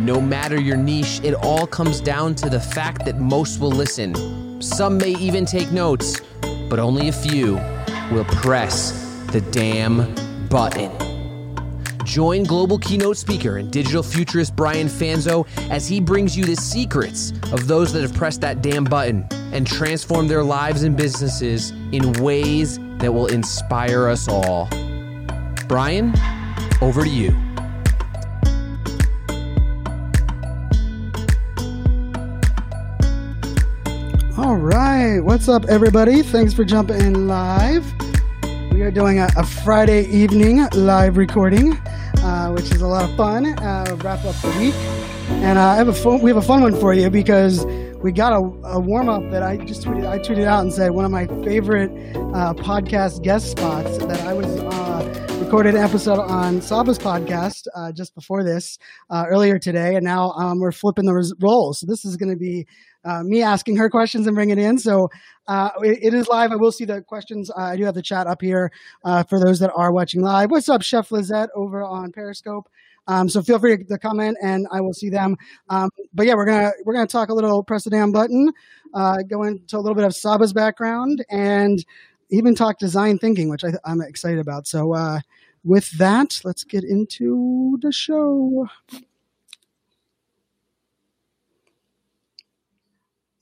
No matter your niche, it all comes down to the fact that most will listen. Some may even take notes, but only a few will press the damn button. Join global keynote speaker and digital futurist Brian Fanzo as he brings you the secrets of those that have pressed that damn button and transformed their lives and businesses in ways that will inspire us all. Brian, over to you. All right. What's up, everybody? Thanks for jumping in live. We are doing a, a Friday evening live recording, uh, which is a lot of fun. Uh, wrap up the week. And uh, I have a fun, we have a fun one for you because we got a, a warm up that I just tweeted. I tweeted out and said one of my favorite uh, podcast guest spots that I was uh, recorded an episode on Saba's podcast uh, just before this uh, earlier today, and now um, we're flipping the roles. So this is going to be uh, me asking her questions and bringing it in. So uh, it, it is live. I will see the questions. Uh, I do have the chat up here uh, for those that are watching live. What's up, Chef Lizette over on Periscope? Um, so feel free to comment, and I will see them. Um, but yeah, we're gonna we're gonna talk a little press the damn button, uh, go into a little bit of Saba's background, and even talk design thinking, which I, am excited about. So with that, let's get into the show.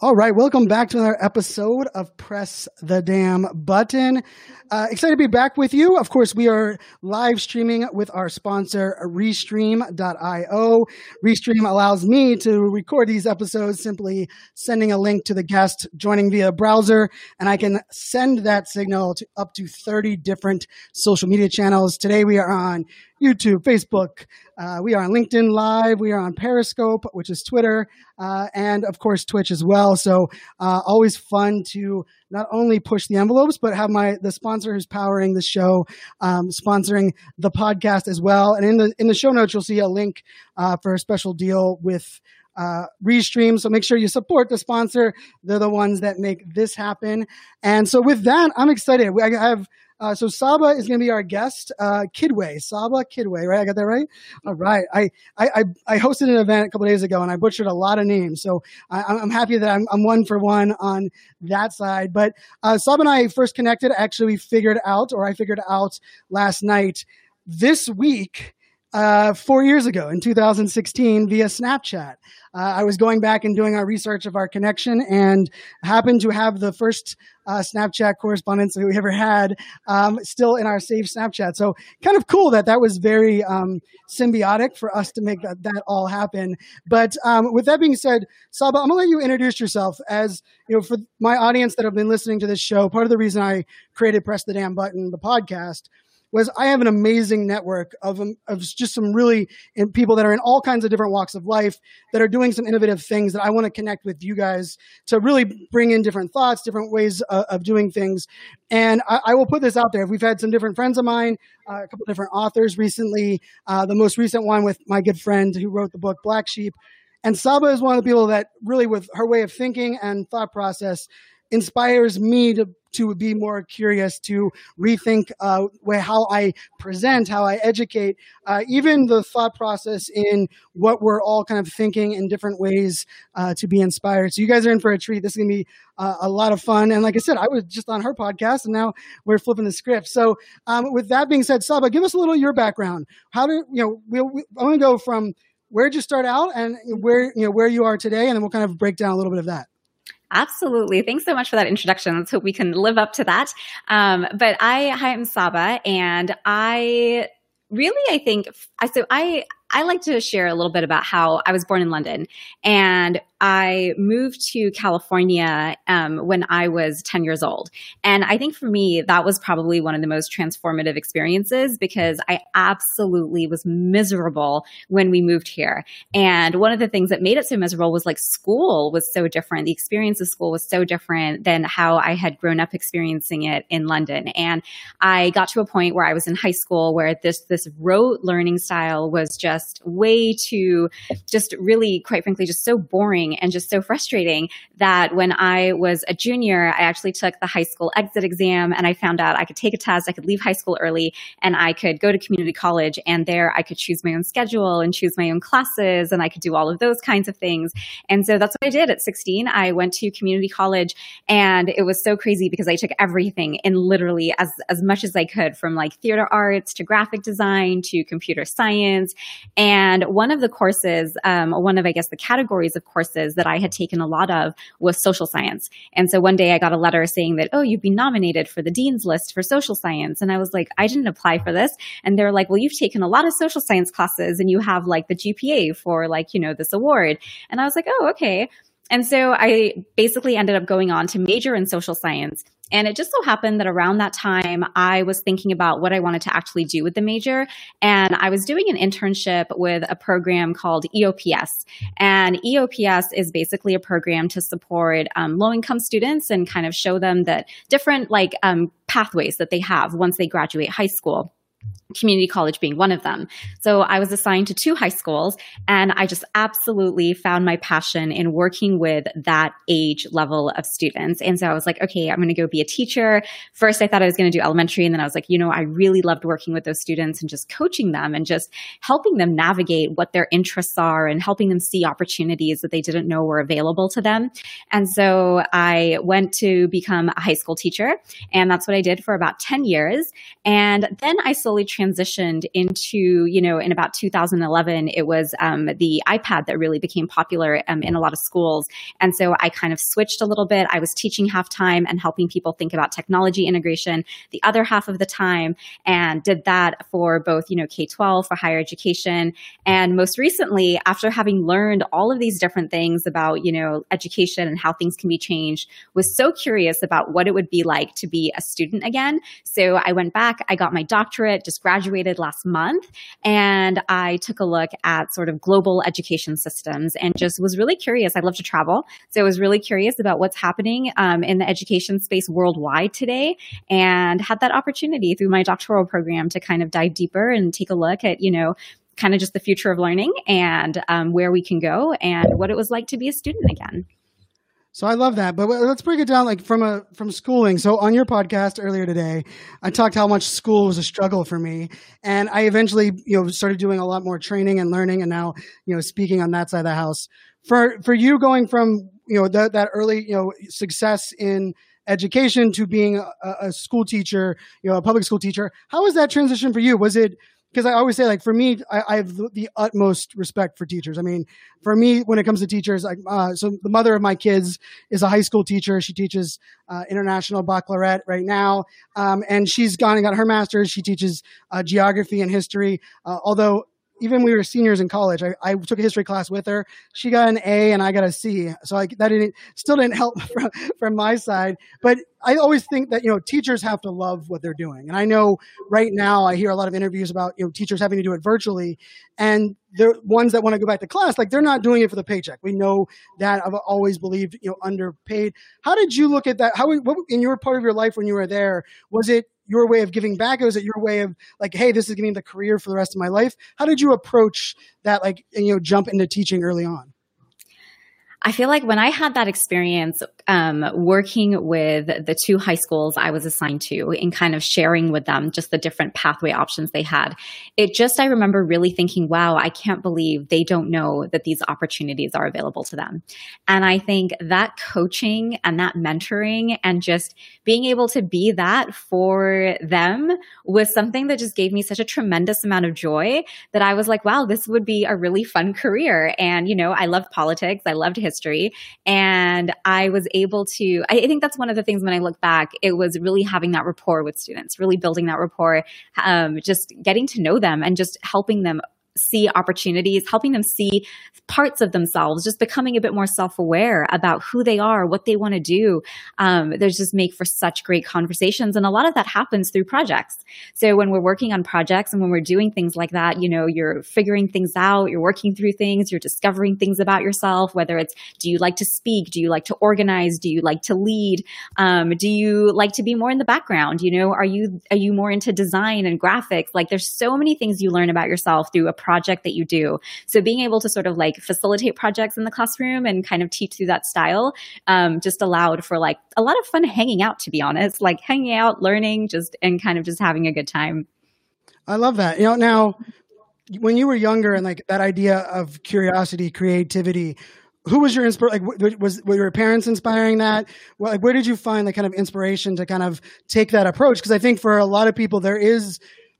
All right, welcome back to another episode of Press the Damn Button. Uh, excited to be back with you. Of course, we are live streaming with our sponsor, Restream.io. Restream allows me to record these episodes simply sending a link to the guest joining via browser, and I can send that signal to up to 30 different social media channels. Today, we are on YouTube, Facebook. Uh, we are on LinkedIn Live. We are on Periscope, which is Twitter, uh, and of course Twitch as well. So uh, always fun to not only push the envelopes, but have my the sponsor who's powering the show um, sponsoring the podcast as well. And in the in the show notes, you'll see a link uh, for a special deal with. Uh, Restream. So make sure you support the sponsor. They're the ones that make this happen. And so with that, I'm excited. I have uh, so Saba is going to be our guest, uh, Kidway, Saba Kidway, right? I got that right. All right. I, I, I hosted an event a couple days ago and I butchered a lot of names. So I, am happy that I'm, I'm, one for one on that side. But uh, Saba and I first connected, actually we figured out, or I figured out last night this week uh, four years ago in 2016 via Snapchat. Uh, I was going back and doing our research of our connection and happened to have the first uh, Snapchat correspondence that we ever had um, still in our saved Snapchat. So kind of cool that that was very um, symbiotic for us to make that, that all happen. But um, with that being said, Saba, I'm gonna let you introduce yourself as you know for my audience that have been listening to this show. Part of the reason I created Press the Damn Button, the podcast was I have an amazing network of, um, of just some really people that are in all kinds of different walks of life that are doing some innovative things that I want to connect with you guys to really bring in different thoughts, different ways of, of doing things. And I, I, will put this out there. We've had some different friends of mine, uh, a couple different authors recently. Uh, the most recent one with my good friend who wrote the book Black Sheep. And Saba is one of the people that really, with her way of thinking and thought process, inspires me to to be more curious, to rethink uh, how I present, how I educate, uh, even the thought process in what we're all kind of thinking in different ways uh, to be inspired. So you guys are in for a treat. This is gonna be uh, a lot of fun. And like I said, I was just on her podcast, and now we're flipping the script. So um, with that being said, Saba, give us a little your background. How do you know? We'll, we, I want to go from where did you start out and where you know where you are today, and then we'll kind of break down a little bit of that. Absolutely. Thanks so much for that introduction. Let's hope we can live up to that. Um, but I, hi, I'm Saba, and I really, I think, I so I I like to share a little bit about how I was born in London and I moved to California um, when I was 10 years old. And I think for me, that was probably one of the most transformative experiences because I absolutely was miserable when we moved here. And one of the things that made it so miserable was like school was so different. The experience of school was so different than how I had grown up experiencing it in London. And I got to a point where I was in high school where this, this rote learning style was just just way too, just really, quite frankly, just so boring and just so frustrating that when I was a junior, I actually took the high school exit exam and I found out I could take a test, I could leave high school early, and I could go to community college. And there I could choose my own schedule and choose my own classes, and I could do all of those kinds of things. And so that's what I did at 16. I went to community college, and it was so crazy because I took everything in literally as, as much as I could from like theater arts to graphic design to computer science. And one of the courses, um, one of, I guess, the categories of courses that I had taken a lot of was social science. And so one day I got a letter saying that, oh, you've been nominated for the dean's list for social science. And I was like, I didn't apply for this. And they're like, well, you've taken a lot of social science classes and you have like the GPA for like, you know, this award. And I was like, oh, okay. And so I basically ended up going on to major in social science. And it just so happened that around that time, I was thinking about what I wanted to actually do with the major. And I was doing an internship with a program called EOPS. And EOPS is basically a program to support um, low income students and kind of show them that different like um, pathways that they have once they graduate high school community college being one of them. So I was assigned to two high schools and I just absolutely found my passion in working with that age level of students. And so I was like, okay, I'm going to go be a teacher. First, I thought I was going to do elementary. And then I was like, you know, I really loved working with those students and just coaching them and just helping them navigate what their interests are and helping them see opportunities that they didn't know were available to them. And so I went to become a high school teacher. And that's what I did for about 10 years. And then I slowly transitioned into, you know, in about 2011, it was um, the iPad that really became popular um, in a lot of schools. And so I kind of switched a little bit. I was teaching half time and helping people think about technology integration the other half of the time and did that for both, you know, K 12 for higher education. And most recently, after having learned all of these different things about, you know, education and how things can be changed, was so curious about what it would be like to be a student again. So I went back, I got my doctorate, just graduated last month and I took a look at sort of global education systems and just was really curious. I love to travel. So I was really curious about what's happening um, in the education space worldwide today and had that opportunity through my doctoral program to kind of dive deeper and take a look at, you know, kind of just the future of learning and um, where we can go and what it was like to be a student again. So I love that. But let's break it down like from a from schooling. So on your podcast earlier today, I talked how much school was a struggle for me. And I eventually, you know, started doing a lot more training and learning and now, you know, speaking on that side of the house. For for you going from, you know, that that early, you know, success in education to being a, a school teacher, you know, a public school teacher, how was that transition for you? Was it because I always say, like, for me, I, I have the, the, utmost respect for teachers. I mean, for me, when it comes to teachers, like, uh, so the mother of my kids is a high school teacher. She teaches uh, international baccalaureate right now, um, and she's gone and got her master's. She teaches uh, geography and history. Uh, although even we were seniors in college, I, I, took a history class with her. She got an A and I got a C. So I, that didn't, still didn't help from, from my side. But I always think that, you know, teachers have to love what they're doing. And I know right now I hear a lot of interviews about, you know, teachers having to do it virtually and the ones that want to go back to class, like they're not doing it for the paycheck. We know that I've always believed, you know, underpaid. How did you look at that? How, what, in your part of your life when you were there, was it your way of giving back? Or was it your way of like, hey, this is going to be the career for the rest of my life? How did you approach that, like, you know, jump into teaching early on? I feel like when I had that experience um, working with the two high schools I was assigned to and kind of sharing with them just the different pathway options they had, it just, I remember really thinking, wow, I can't believe they don't know that these opportunities are available to them. And I think that coaching and that mentoring and just being able to be that for them was something that just gave me such a tremendous amount of joy that I was like, wow, this would be a really fun career. And, you know, I loved politics. I loved history. And I was able to, I think that's one of the things when I look back, it was really having that rapport with students, really building that rapport, um, just getting to know them and just helping them see opportunities, helping them see parts of themselves, just becoming a bit more self aware about who they are, what they want to do. Um, there's just make for such great conversations. And a lot of that happens through projects. So when we're working on projects and when we're doing things like that, you know, you're figuring things out, you're working through things, you're discovering things about yourself, whether it's do you like to speak? Do you like to organize? Do you like to lead? Um, do you like to be more in the background? You know, are you, are you more into design and graphics? Like there's so many things you learn about yourself through a project that you do. So being able to sort of like facilitate projects in the classroom and kind of teach through that style um, just allowed for like a lot of fun hanging out, to be honest, like hanging out, learning, just and kind of just having a good time. I love that. You know, now when you were younger and like that idea of curiosity, creativity, who was your inspiration? Like, was were your parents inspiring that? Well, like, where did you find the kind of inspiration to kind of take that approach? Because I think for a lot of people, there is,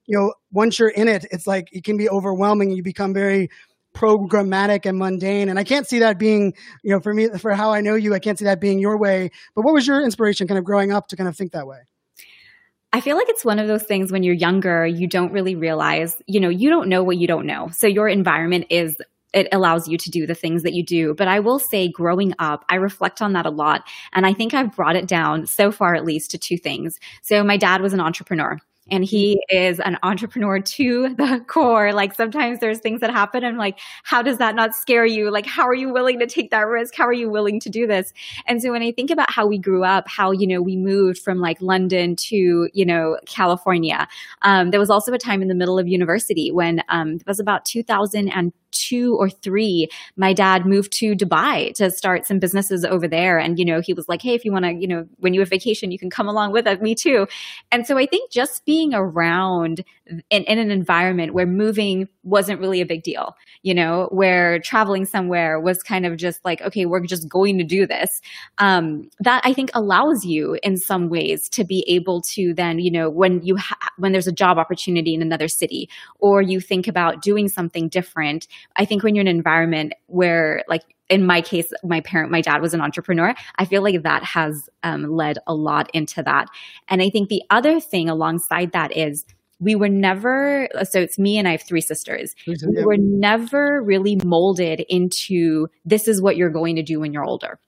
you know, once you're in it, it's like it can be overwhelming. You become very programmatic and mundane, and I can't see that being, you know, for me, for how I know you, I can't see that being your way. But what was your inspiration, kind of growing up, to kind of think that way? I feel like it's one of those things when you're younger, you don't really realize, you know, you don't know what you don't know. So your environment is it allows you to do the things that you do. But I will say, growing up, I reflect on that a lot. And I think I've brought it down so far, at least, to two things. So, my dad was an entrepreneur and he is an entrepreneur to the core. Like sometimes there's things that happen and like, how does that not scare you? Like, how are you willing to take that risk? How are you willing to do this? And so when I think about how we grew up, how, you know, we moved from like London to, you know, California, um, there was also a time in the middle of university when um, it was about 2002 two or three, my dad moved to Dubai to start some businesses over there. And, you know, he was like, Hey, if you want to, you know, when you have vacation, you can come along with us. Me too. And so I think just being around in, in an environment where moving wasn't really a big deal, you know, where traveling somewhere was kind of just like, okay, we're just going to do this. Um, that I think allows you in some ways to be able to then, you know, when you, ha- when there's a job opportunity in another city or you think about doing something different, I think when you're in an environment where like in my case, my parent, my dad was an entrepreneur. I feel like that has um, led a lot into that. And I think the other thing alongside that is we were never, so it's me and I have three sisters. We were never really molded into this is what you're going to do when you're older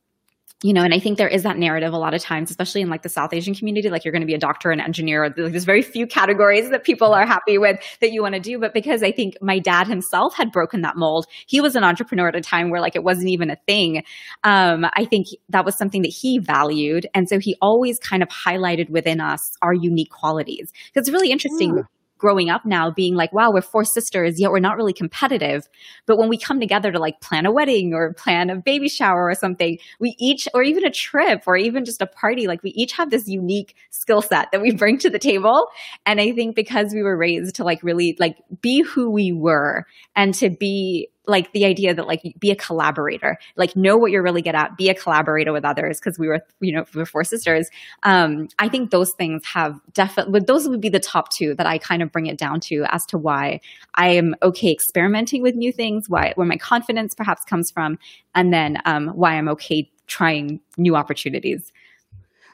you know, and I think there is that narrative a lot of times, especially in like the South Asian community, like you're going to be a doctor, an engineer. There's very few categories that people are happy with that you want to do. But because I think my dad himself had broken that mold, he was an entrepreneur at a time where like it wasn't even a thing. Um, I think that was something that he valued. And so he always kind of highlighted within us our unique qualities. Because it's really interesting. Yeah growing up now being like, wow, we're four sisters, yet we're not really competitive. But when we come together to like plan a wedding or plan a baby shower or something, we each, or even a trip or even just a party, like we each have this unique skill set that we bring to the table. And I think because we were raised to like really like be who we were and to be like the idea that like be a collaborator, like know what you're really good at, be a collaborator with others because we were, you know, we were four sisters. Um, I think those things have definitely, those would be the top two that I kind of bring it down to as to why I am okay experimenting with new things, why, where my confidence perhaps comes from, and then um, why I'm okay trying new opportunities.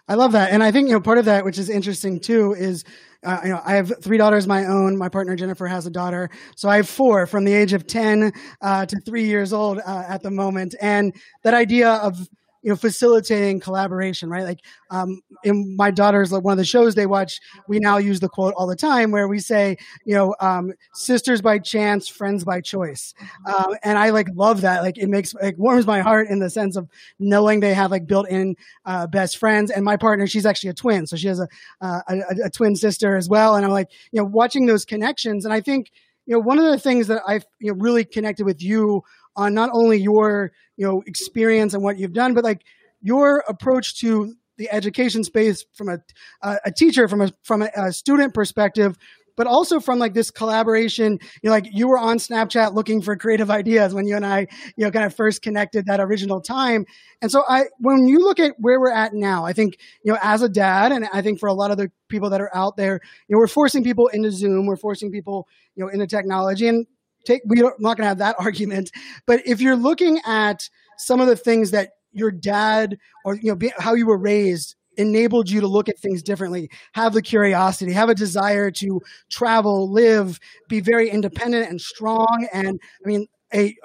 I love that. And I think, you know, part of that, which is interesting too, is uh, you know, I have three daughters my own. My partner Jennifer has a daughter, so I have four from the age of ten uh, to three years old uh, at the moment. And that idea of you know facilitating collaboration right? Like um, in my daughter's like one of the shows they watch we now use the quote all the time where we say you know um, sisters by chance friends by choice. Uh, and i like love that. Like it makes like warms my heart in the sense of knowing they have like built in uh, best friends. And my partner she's actually a twin so she has a, uh, a, a twin sister as well. And i'm like you know watching those connections. And i think you know one of the things that i've you know, really connected with you on not only your you know experience and what you've done, but like your approach to the education space from a a teacher, from a from a, a student perspective, but also from like this collaboration. You know, like you were on Snapchat looking for creative ideas when you and I, you know, kind of first connected that original time. And so I, when you look at where we're at now, I think, you know, as a dad, and I think for a lot of the people that are out there, you know, we're forcing people into Zoom, we're forcing people, you know, into technology. And take we're not going to have that argument. But if you're looking at some of the things that your dad or you know be, how you were raised enabled you to look at things differently, have the curiosity, have a desire to travel, live, be very independent and strong. And I mean, a,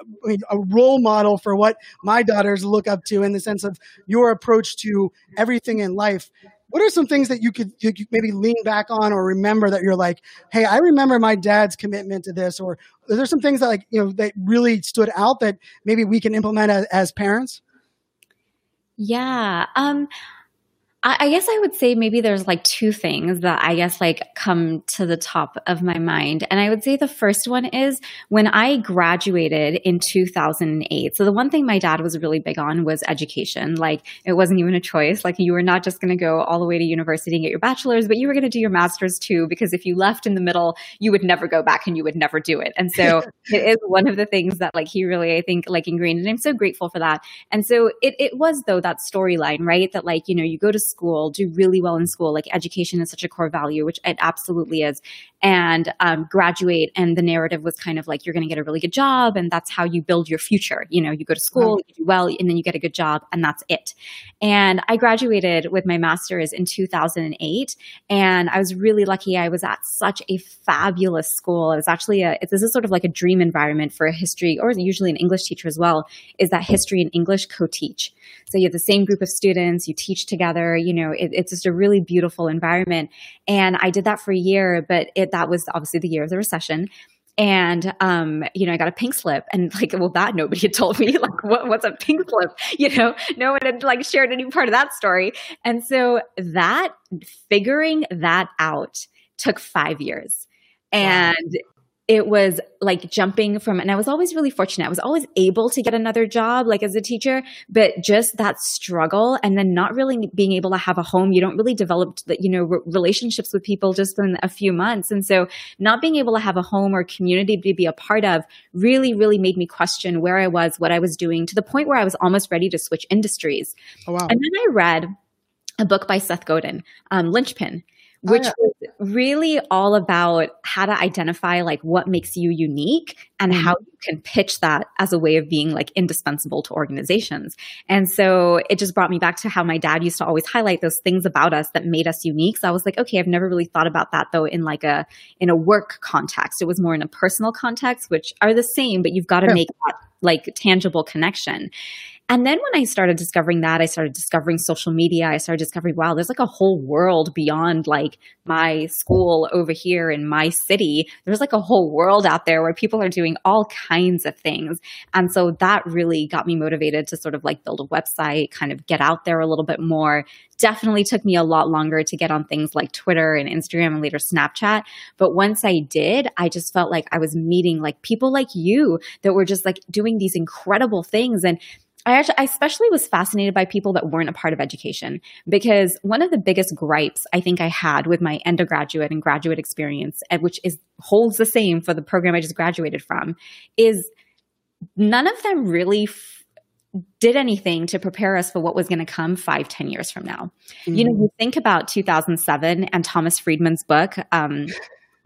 a role model for what my daughters look up to in the sense of your approach to everything in life what are some things that you could, you could maybe lean back on or remember that you're like, hey, I remember my dad's commitment to this, or are there some things that like you know that really stood out that maybe we can implement as, as parents? Yeah. Um, I, guess I would say maybe there's like two things that I guess like come to the top of my mind. And I would say the first one is when I graduated in 2008. So the one thing my dad was really big on was education. Like it wasn't even a choice. Like you were not just going to go all the way to university and get your bachelor's, but you were going to do your master's too, because if you left in the middle, you would never go back and you would never do it. And so it is one of the things that like he really, I think, like ingrained. And I'm so grateful for that. And so it, it was though that storyline, right? That like, you know, you go to school, do really well in school. Like education is such a core value, which it absolutely is. And um, graduate, and the narrative was kind of like you're going to get a really good job, and that's how you build your future. You know, you go to school, you do well, and then you get a good job, and that's it. And I graduated with my master's in 2008, and I was really lucky. I was at such a fabulous school. It was actually a this is sort of like a dream environment for a history, or usually an English teacher as well. Is that history and English co-teach? So you have the same group of students, you teach together. You know, it, it's just a really beautiful environment. And I did that for a year, but it, that was obviously the year of the recession and um, you know, I got a pink slip, and like, well, that nobody had told me. Like, what, what's a pink slip? You know, no one had like shared any part of that story, and so that figuring that out took five years, and it was like jumping from and i was always really fortunate. I was always able to get another job like as a teacher but just that struggle and then not really being able to have a home. You don't really develop the, you know relationships with people just in a few months. And so not being able to have a home or community to be a part of really really made me question where i was what i was doing to the point where i was almost ready to switch industries. Oh, wow. and then i read a book by Seth Godin, um, Linchpin, which oh, yeah. was really all about how to identify like what makes you unique and mm-hmm. how you can pitch that as a way of being like indispensable to organizations. And so it just brought me back to how my dad used to always highlight those things about us that made us unique. So I was like, okay, I've never really thought about that though in like a in a work context. It was more in a personal context, which are the same, but you've got to yeah. make that like tangible connection. And then when I started discovering that, I started discovering social media. I started discovering, wow, there's like a whole world beyond like my school over here in my city. There's like a whole world out there where people are doing all kinds of things. And so that really got me motivated to sort of like build a website, kind of get out there a little bit more. Definitely took me a lot longer to get on things like Twitter and Instagram and later Snapchat. But once I did, I just felt like I was meeting like people like you that were just like doing these incredible things. And I actually, I especially was fascinated by people that weren't a part of education because one of the biggest gripes I think I had with my undergraduate and graduate experience, which is holds the same for the program I just graduated from, is none of them really f- did anything to prepare us for what was going to come five, ten years from now. Mm-hmm. You know, you think about 2007 and Thomas Friedman's book, um,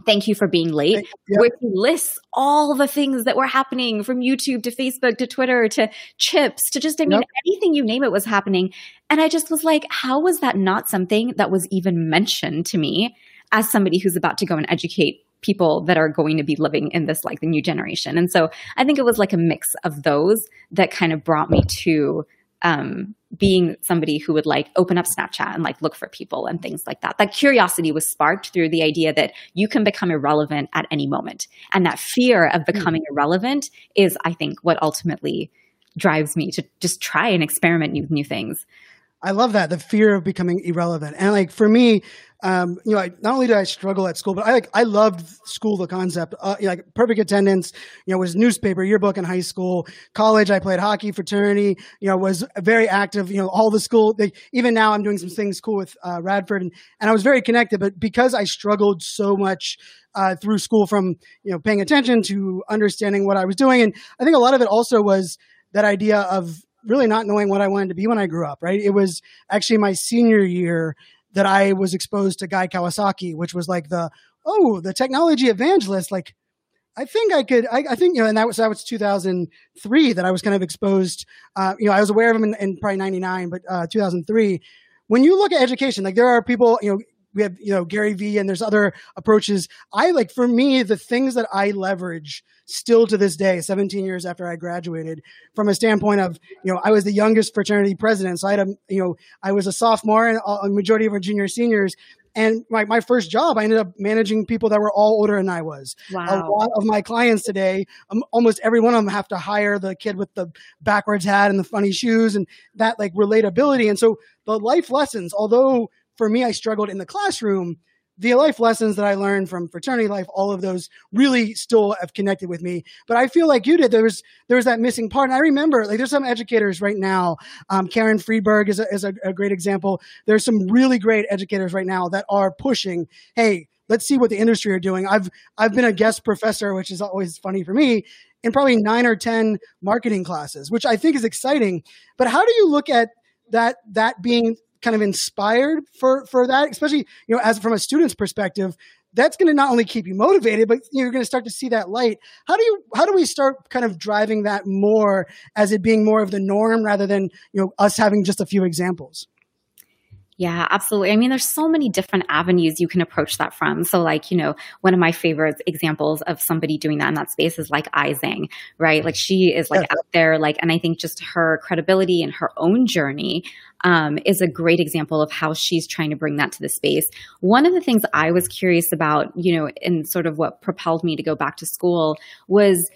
Thank you for being late, yep. which lists all the things that were happening from YouTube to Facebook to Twitter to chips to just, I mean, yep. anything you name it was happening. And I just was like, how was that not something that was even mentioned to me as somebody who's about to go and educate people that are going to be living in this like the new generation? And so I think it was like a mix of those that kind of brought me to um, being somebody who would like open up Snapchat and like look for people and things like that. That curiosity was sparked through the idea that you can become irrelevant at any moment. And that fear of hmm. becoming mm. irrelevant is, I think, what ultimately drives me to just try and experiment new, new things. I love that the fear of becoming irrelevant. And like for me, um, you know, I, not only did I struggle at school, but I like I loved school, the concept, uh, like perfect attendance. You know, was newspaper, yearbook in high school, college. I played hockey, fraternity. You know, was very active. You know, all the school. They, even now, I'm doing some things cool with uh, Radford, and and I was very connected. But because I struggled so much uh, through school, from you know paying attention to understanding what I was doing, and I think a lot of it also was that idea of really not knowing what I wanted to be when I grew up, right? It was actually my senior year that I was exposed to Guy Kawasaki, which was like the, oh, the technology evangelist. Like, I think I could, I, I think, you know, and that was, that was 2003 that I was kind of exposed. Uh, you know, I was aware of him in, in probably 99, but uh, 2003. When you look at education, like there are people, you know, we have you know Gary Vee and there's other approaches. I like for me the things that I leverage still to this day, 17 years after I graduated, from a standpoint of you know I was the youngest fraternity president, so I had a you know I was a sophomore and a majority of our junior seniors. And my, my first job, I ended up managing people that were all older than I was. Wow. A lot of my clients today, um, almost every one of them have to hire the kid with the backwards hat and the funny shoes and that like relatability. And so the life lessons, although for me, I struggled in the classroom, the life lessons that I learned from fraternity life, all of those really still have connected with me. But I feel like you did. There was there was that missing part. And I remember like there's some educators right now. Um, Karen Friedberg is a, is a, a great example. There's some really great educators right now that are pushing. Hey, let's see what the industry are doing. I've I've been a guest professor, which is always funny for me, in probably nine or ten marketing classes, which I think is exciting. But how do you look at that that being kind of inspired for for that, especially you know as from a student's perspective. That's going to not only keep you motivated, but you're going to start to see that light. How do you how do we start kind of driving that more as it being more of the norm rather than you know us having just a few examples? Yeah, absolutely. I mean, there's so many different avenues you can approach that from. So, like, you know, one of my favorite examples of somebody doing that in that space is like Zhang, right? Like, she is like yeah. out there, like, and I think just her credibility and her own journey um, is a great example of how she's trying to bring that to the space. One of the things I was curious about, you know, and sort of what propelled me to go back to school was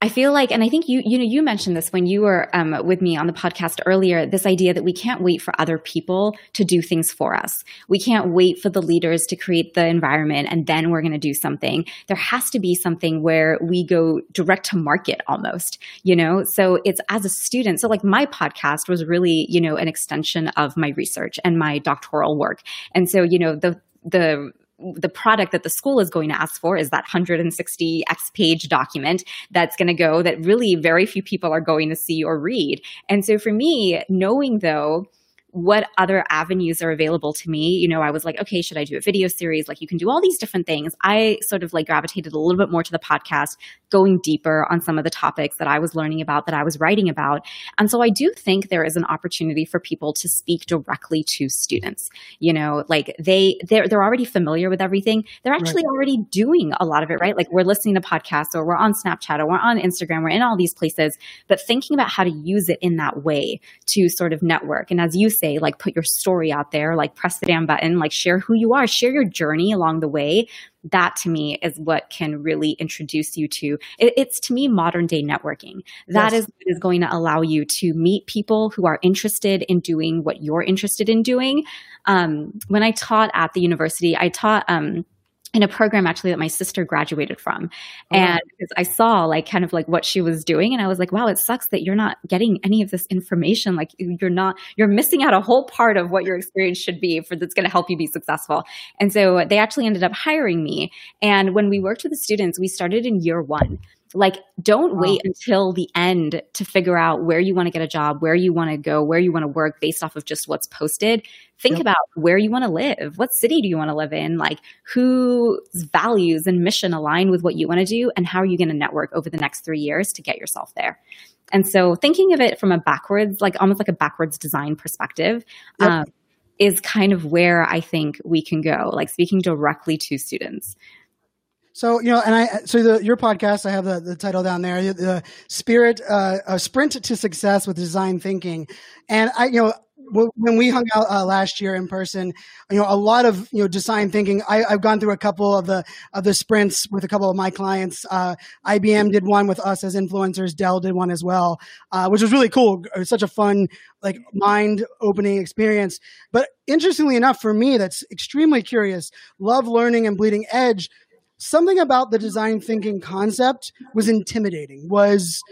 I feel like, and I think you, you know, you mentioned this when you were um, with me on the podcast earlier, this idea that we can't wait for other people to do things for us. We can't wait for the leaders to create the environment and then we're going to do something. There has to be something where we go direct to market almost, you know? So it's as a student. So like my podcast was really, you know, an extension of my research and my doctoral work. And so, you know, the, the the product that the school is going to ask for is that 160 X page document that's going to go that really very few people are going to see or read. And so for me, knowing though, what other avenues are available to me. You know, I was like, okay, should I do a video series? Like, you can do all these different things. I sort of like gravitated a little bit more to the podcast, going deeper on some of the topics that I was learning about, that I was writing about. And so I do think there is an opportunity for people to speak directly to students. You know, like they they're they're already familiar with everything. They're actually right. already doing a lot of it, right? Like we're listening to podcasts or we're on Snapchat or we're on Instagram, we're in all these places, but thinking about how to use it in that way to sort of network. And as you say, like put your story out there, like press the damn button, like share who you are, share your journey along the way. That to me is what can really introduce you to it, it's to me modern day networking. That yes. is is going to allow you to meet people who are interested in doing what you're interested in doing. Um, when I taught at the university, I taught um, in a program actually that my sister graduated from. Oh, and I saw like kind of like what she was doing and I was like, wow, it sucks that you're not getting any of this information. Like you're not, you're missing out a whole part of what your experience should be for that's going to help you be successful. And so they actually ended up hiring me. And when we worked with the students, we started in year one. Like, don't wow. wait until the end to figure out where you want to get a job, where you want to go, where you want to work based off of just what's posted. Think yep. about where you want to live. What city do you want to live in? Like, whose values and mission align with what you want to do? And how are you going to network over the next three years to get yourself there? And so, thinking of it from a backwards, like almost like a backwards design perspective, yep. um, is kind of where I think we can go, like speaking directly to students. So you know, and I so the your podcast, I have the, the title down there, the, spirit, uh, a sprint to success with design thinking, and I you know when we hung out uh, last year in person, you know, a lot of you know design thinking. I, have gone through a couple of the of the sprints with a couple of my clients. Uh, IBM did one with us as influencers. Dell did one as well, uh, which was really cool. It was such a fun, like mind opening experience. But interestingly enough, for me, that's extremely curious. Love learning and bleeding edge something about the design thinking concept was intimidating, was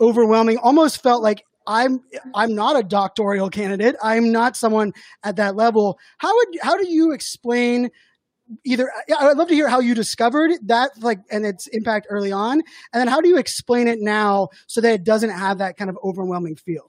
overwhelming, almost felt like I'm I'm not a doctoral candidate. I'm not someone at that level. How would how do you explain either I'd love to hear how you discovered that like and its impact early on and then how do you explain it now so that it doesn't have that kind of overwhelming feel?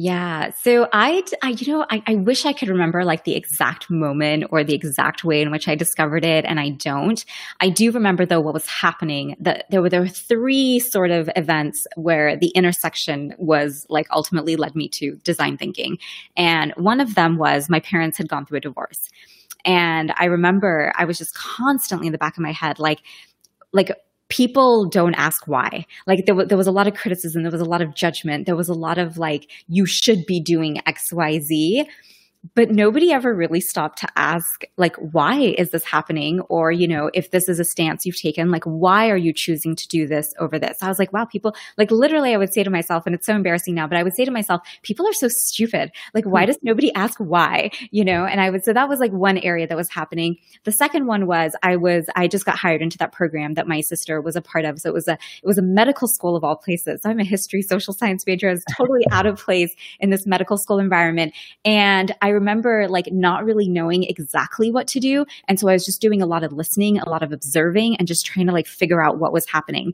Yeah. So I, I you know, I, I, wish I could remember like the exact moment or the exact way in which I discovered it, and I don't. I do remember though what was happening. That there were there were three sort of events where the intersection was like ultimately led me to design thinking, and one of them was my parents had gone through a divorce, and I remember I was just constantly in the back of my head like like people don't ask why. Like there, w- there was a lot of criticism, there was a lot of judgment, there was a lot of like, you should be doing X, Y, Z. but nobody ever really stopped to ask like why is this happening? Or you know if this is a stance you've taken like why are you choosing to do this over this? I was like wow people like literally i would say to myself and it's so embarrassing now but i would say to myself people are so stupid. Like why hmm. does nobody ask why? You know and i would so that was like one area that was happening. The second one was i was i just got hired into that program that my sister was a part of. So it was a it was a medical school of all places. So i'm a history social science major. I was totally out of place in this medical school environment. And i remember like not really knowing exactly what to do. And so I was just doing a lot of listening, a lot of observing, and just trying to like figure out what was happening.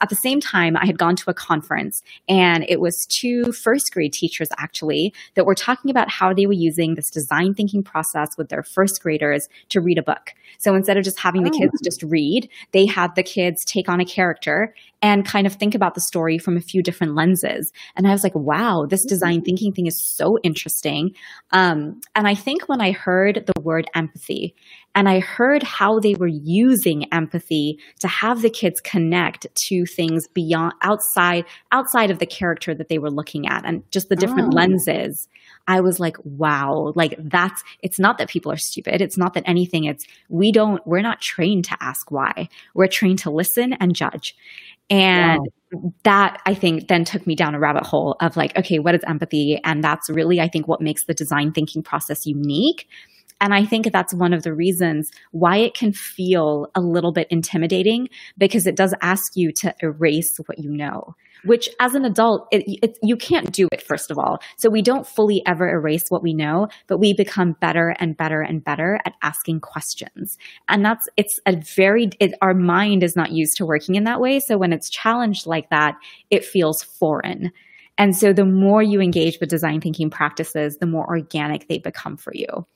At the same time, I had gone to a conference and it was two first grade teachers actually that were talking about how they were using this design thinking process with their first graders to read a book. So instead of just having the oh. kids just read, they had the kids take on a character and kind of think about the story from a few different lenses. And I was like, wow, this design thinking thing is so interesting. Um, and I think when I heard the word empathy and I heard how they were using empathy to have the kids connect to things beyond outside outside of the character that they were looking at and just the different oh. lenses. I was like, wow, like that's it's not that people are stupid. It's not that anything. It's we don't we're not trained to ask why. We're trained to listen and judge. And wow. that I think then took me down a rabbit hole of like, okay, what is empathy? And that's really, I think, what makes the design thinking process unique. And I think that's one of the reasons why it can feel a little bit intimidating because it does ask you to erase what you know which as an adult, it, it, you can't do it, first of all. So we don't fully ever erase what we know, but we become better and better and better at asking questions. And that's, it's a very, it, our mind is not used to working in that way. So when it's challenged like that, it feels foreign. And so the more you engage with design thinking practices, the more organic they become for you.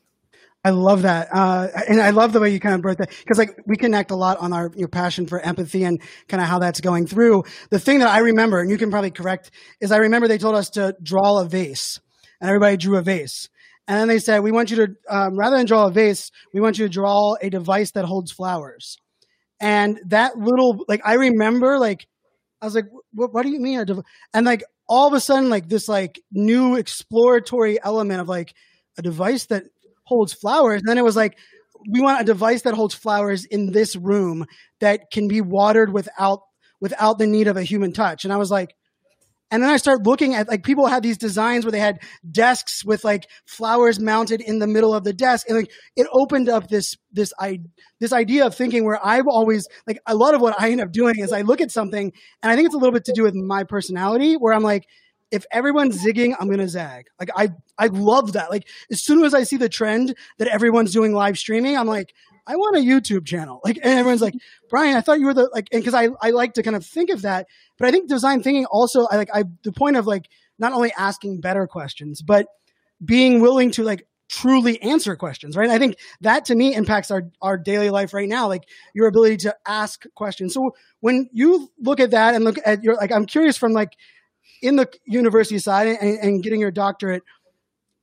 I love that, uh, and I love the way you kind of brought that because like we connect a lot on our your passion for empathy and kind of how that's going through. The thing that I remember, and you can probably correct, is I remember they told us to draw a vase, and everybody drew a vase, and then they said we want you to um, rather than draw a vase, we want you to draw a device that holds flowers, and that little like I remember like I was like, what, what do you mean? And like all of a sudden like this like new exploratory element of like a device that holds flowers. And then it was like, we want a device that holds flowers in this room that can be watered without without the need of a human touch. And I was like, and then I started looking at like people had these designs where they had desks with like flowers mounted in the middle of the desk, and like it opened up this this I this idea of thinking where I've always like a lot of what I end up doing is I look at something, and I think it's a little bit to do with my personality, where I'm like, if everyone's zigging, I'm gonna zag. Like I I love that. Like as soon as I see the trend that everyone's doing live streaming, I'm like, I want a YouTube channel. Like and everyone's like, Brian, I thought you were the like and because I, I like to kind of think of that. But I think design thinking also I like I the point of like not only asking better questions, but being willing to like truly answer questions, right? I think that to me impacts our, our daily life right now, like your ability to ask questions. So when you look at that and look at your, like, I'm curious from like in the university side and, and getting your doctorate,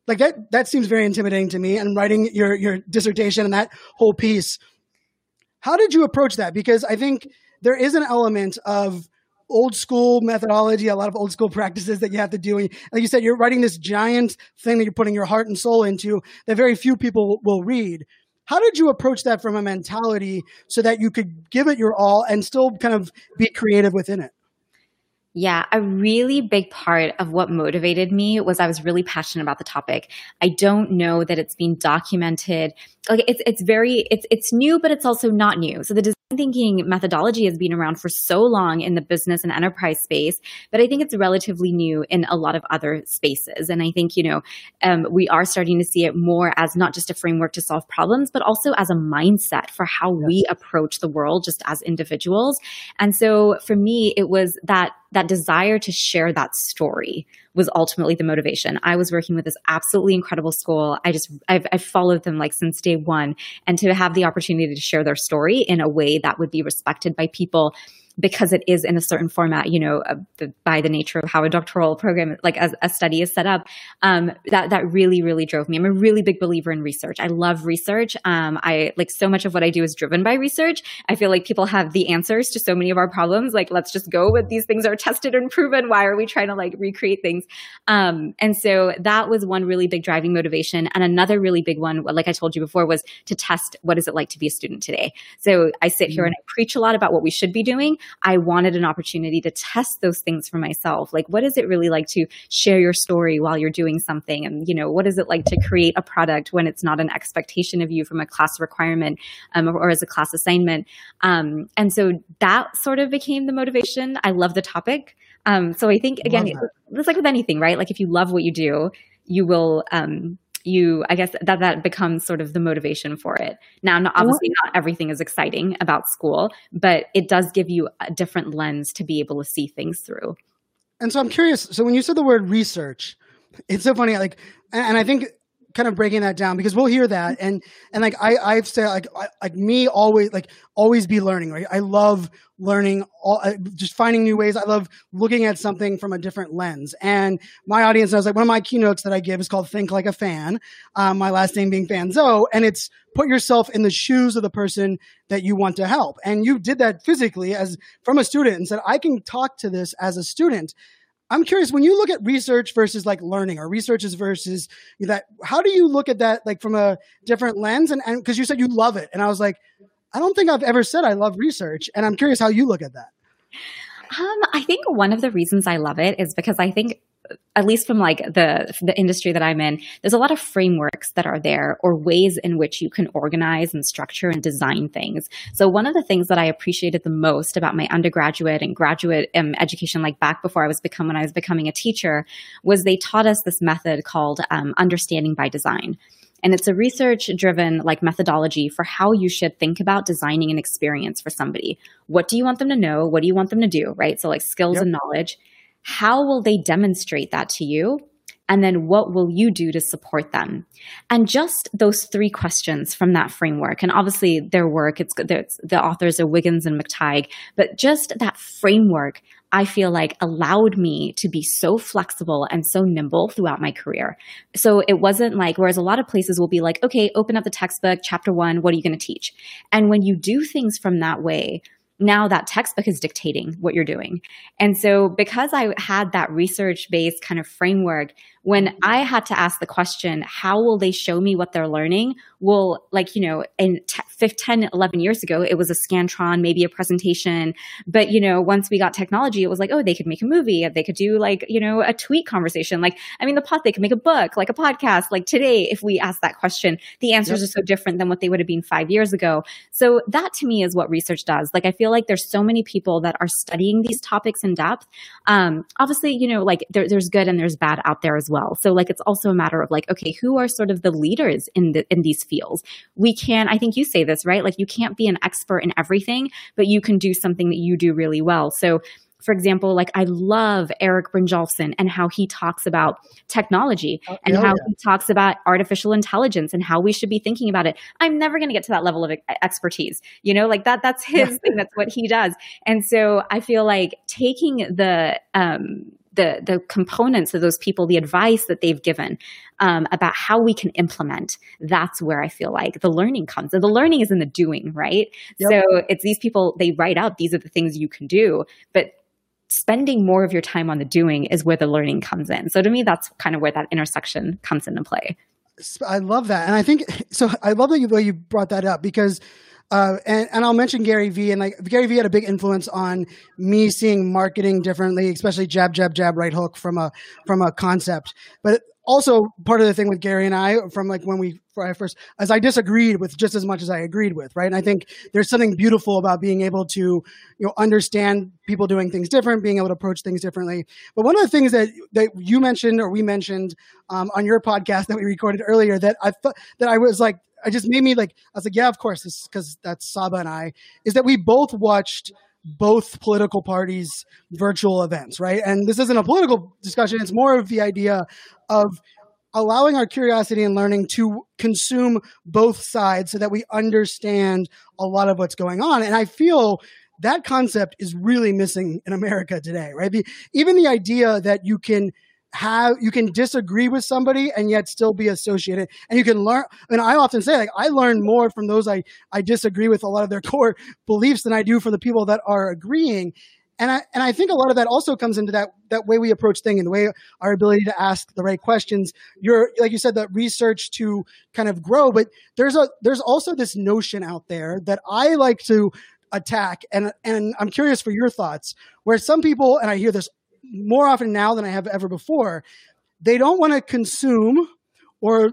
like that that seems very intimidating to me and writing your your dissertation and that whole piece. How did you approach that? Because i think there is an element of old school methodology a lot of old school practices that you have to do. And like you said you're writing this giant thing that you're putting your heart and soul into that very few people will read. How did you approach that from a mentality so that you could give it your all and still kind of be creative within it yeah, a really big part of what motivated me was I was really passionate about the topic. I don't know that it's been documented. Like it's it's very it's it's new, but it's also not new. So the design thinking methodology has been around for so long in the business and enterprise space, but I think it's relatively new in a lot of other spaces. And I think you know um, we are starting to see it more as not just a framework to solve problems, but also as a mindset for how yes. we approach the world just as individuals. And so for me, it was that that desire to share that story was ultimately the motivation. I was working with this absolutely incredible school. I just, I've, I've, followed them like since day one. And to have the opportunity to share their story in a way that would be respected by people because it is in a certain format, you know, uh, the, by the nature of how a doctoral program, like as a study is set up, um, that that really really drove me. I'm a really big believer in research. I love research. Um, I like so much of what I do is driven by research. I feel like people have the answers to so many of our problems. Like let's just go with these things are tested and proven. Why are we trying to like recreate things? Um, and so that was one really big driving motivation, and another really big one, like I told you before, was to test what is it like to be a student today. So I sit here mm-hmm. and I preach a lot about what we should be doing. I wanted an opportunity to test those things for myself. Like, what is it really like to share your story while you're doing something? And, you know, what is it like to create a product when it's not an expectation of you from a class requirement um, or, or, as a class assignment? Um, and so that sort of became the motivation. I love the topic. Um, so I think, again, it's like with anything, right? Like, if you love what you do, you will um, you i guess that that becomes sort of the motivation for it. Now not, oh. obviously not everything is exciting about school but it does give you a different lens to be able to see things through. And so i'm curious so when you said the word research it's so funny like and i think kind of breaking that down because we'll hear that. And and like I I've said like I, like me always like always be learning right? I love learning all just finding new ways. I love looking at something from a different lens. And my audience knows like one of my keynotes that I give is called Think Like a Fan um, my last name being Fanzo. And it's put yourself in the shoes of the person that you want to help. And you did that physically as from a student and said I can talk to this as a student I'm curious when you look at research versus like learning or researches versus that, how do you look at that like from a different lens? And because you said you love it, and I was like, I don't think I've ever said I love research, and I'm curious how you look at that. Um, I think one of the reasons I love it is because I think at least from like the the industry that I'm in, there's a lot of frameworks that are there or ways in which you can organize and structure and design things. So one of the things that I appreciated the most about my undergraduate and graduate um, education, like back before I was become when I was becoming a teacher, was they taught us this method called um, understanding by design. And it's a research driven like methodology for how you should think about designing an experience for somebody. What do you want them to know? What do you want them to do? Right. So like skills yep. and knowledge how will they demonstrate that to you? And then what will you do to support them? And just those three questions from that framework, and obviously their work, it's, it's the authors are Wiggins and McTighe, but just that framework, I feel like allowed me to be so flexible and so nimble throughout my career. So it wasn't like, whereas a lot of places will be like, okay, open up the textbook, chapter one, what are you going to teach? And when you do things from that way, now that textbook is dictating what you're doing. And so because I had that research based kind of framework, when I had to ask the question, how will they show me what they're learning? Well, like, you know, in t- 10, 11 years ago, it was a Scantron, maybe a presentation. But, you know, once we got technology, it was like, oh, they could make a movie. They could do like, you know, a tweet conversation. Like, I mean, the pot, they could make a book, like a podcast. Like today, if we ask that question, the answers yep. are so different than what they would have been five years ago. So that to me is what research does. Like, I feel like there's so many people that are studying these topics in depth. Um, obviously, you know, like there, there's good and there's bad out there as well well. So like it's also a matter of like, okay, who are sort of the leaders in the in these fields? We can, I think you say this, right? Like you can't be an expert in everything, but you can do something that you do really well. So for example, like I love Eric Brynjolfsson and how he talks about technology oh, and how yeah. he talks about artificial intelligence and how we should be thinking about it. I'm never going to get to that level of expertise, you know, like that, that's his thing. That's what he does. And so I feel like taking the, um, the the components of those people, the advice that they've given um, about how we can implement. That's where I feel like the learning comes, and the learning is in the doing, right? Yep. So it's these people they write out these are the things you can do, but spending more of your time on the doing is where the learning comes in. So to me, that's kind of where that intersection comes into play. I love that, and I think so. I love that you, you brought that up because uh, and, and I'll mention Gary Vee, and like Gary Vee had a big influence on me seeing marketing differently, especially jab, jab, jab, right hook from a from a concept. But also part of the thing with Gary and I from like when we first, as I disagreed with just as much as I agreed with, right? And I think there's something beautiful about being able to, you know, understand people doing things different, being able to approach things differently. But one of the things that that you mentioned or we mentioned um, on your podcast that we recorded earlier that I thought that I was like I just made me like I was like, yeah, of course, because that's Saba and I is that we both watched both political parties' virtual events, right? And this isn't a political discussion; it's more of the idea of allowing our curiosity and learning to consume both sides so that we understand a lot of what's going on. And I feel that concept is really missing in America today, right? The, even the idea that you can have you can disagree with somebody and yet still be associated and you can learn and i often say like i learn more from those i i disagree with a lot of their core beliefs than i do from the people that are agreeing and I and I think a lot of that also comes into that that way we approach things and the way our ability to ask the right questions. You're like you said, that research to kind of grow, but there's a there's also this notion out there that I like to attack, and and I'm curious for your thoughts. Where some people, and I hear this more often now than I have ever before, they don't want to consume or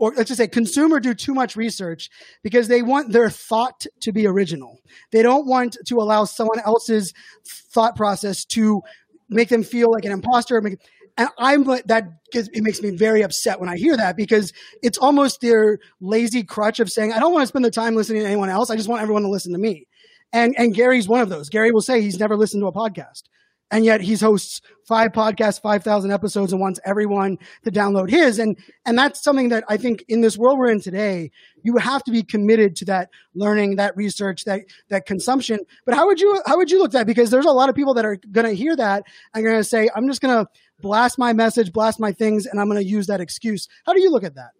or let's just say consumer do too much research because they want their thought to be original. They don't want to allow someone else's thought process to make them feel like an imposter. And I'm that it makes me very upset when I hear that because it's almost their lazy crutch of saying, I don't want to spend the time listening to anyone else. I just want everyone to listen to me. And, and Gary's one of those. Gary will say he's never listened to a podcast and yet he hosts five podcasts 5000 episodes and wants everyone to download his. And and that's something that i think in this world we're in today you have to be committed to that learning that research that that consumption. But how would you how would you look at that? Because there's a lot of people that are going to hear that and going to say i'm just going to blast my message blast my things and i'm going to use that excuse. How do you look at that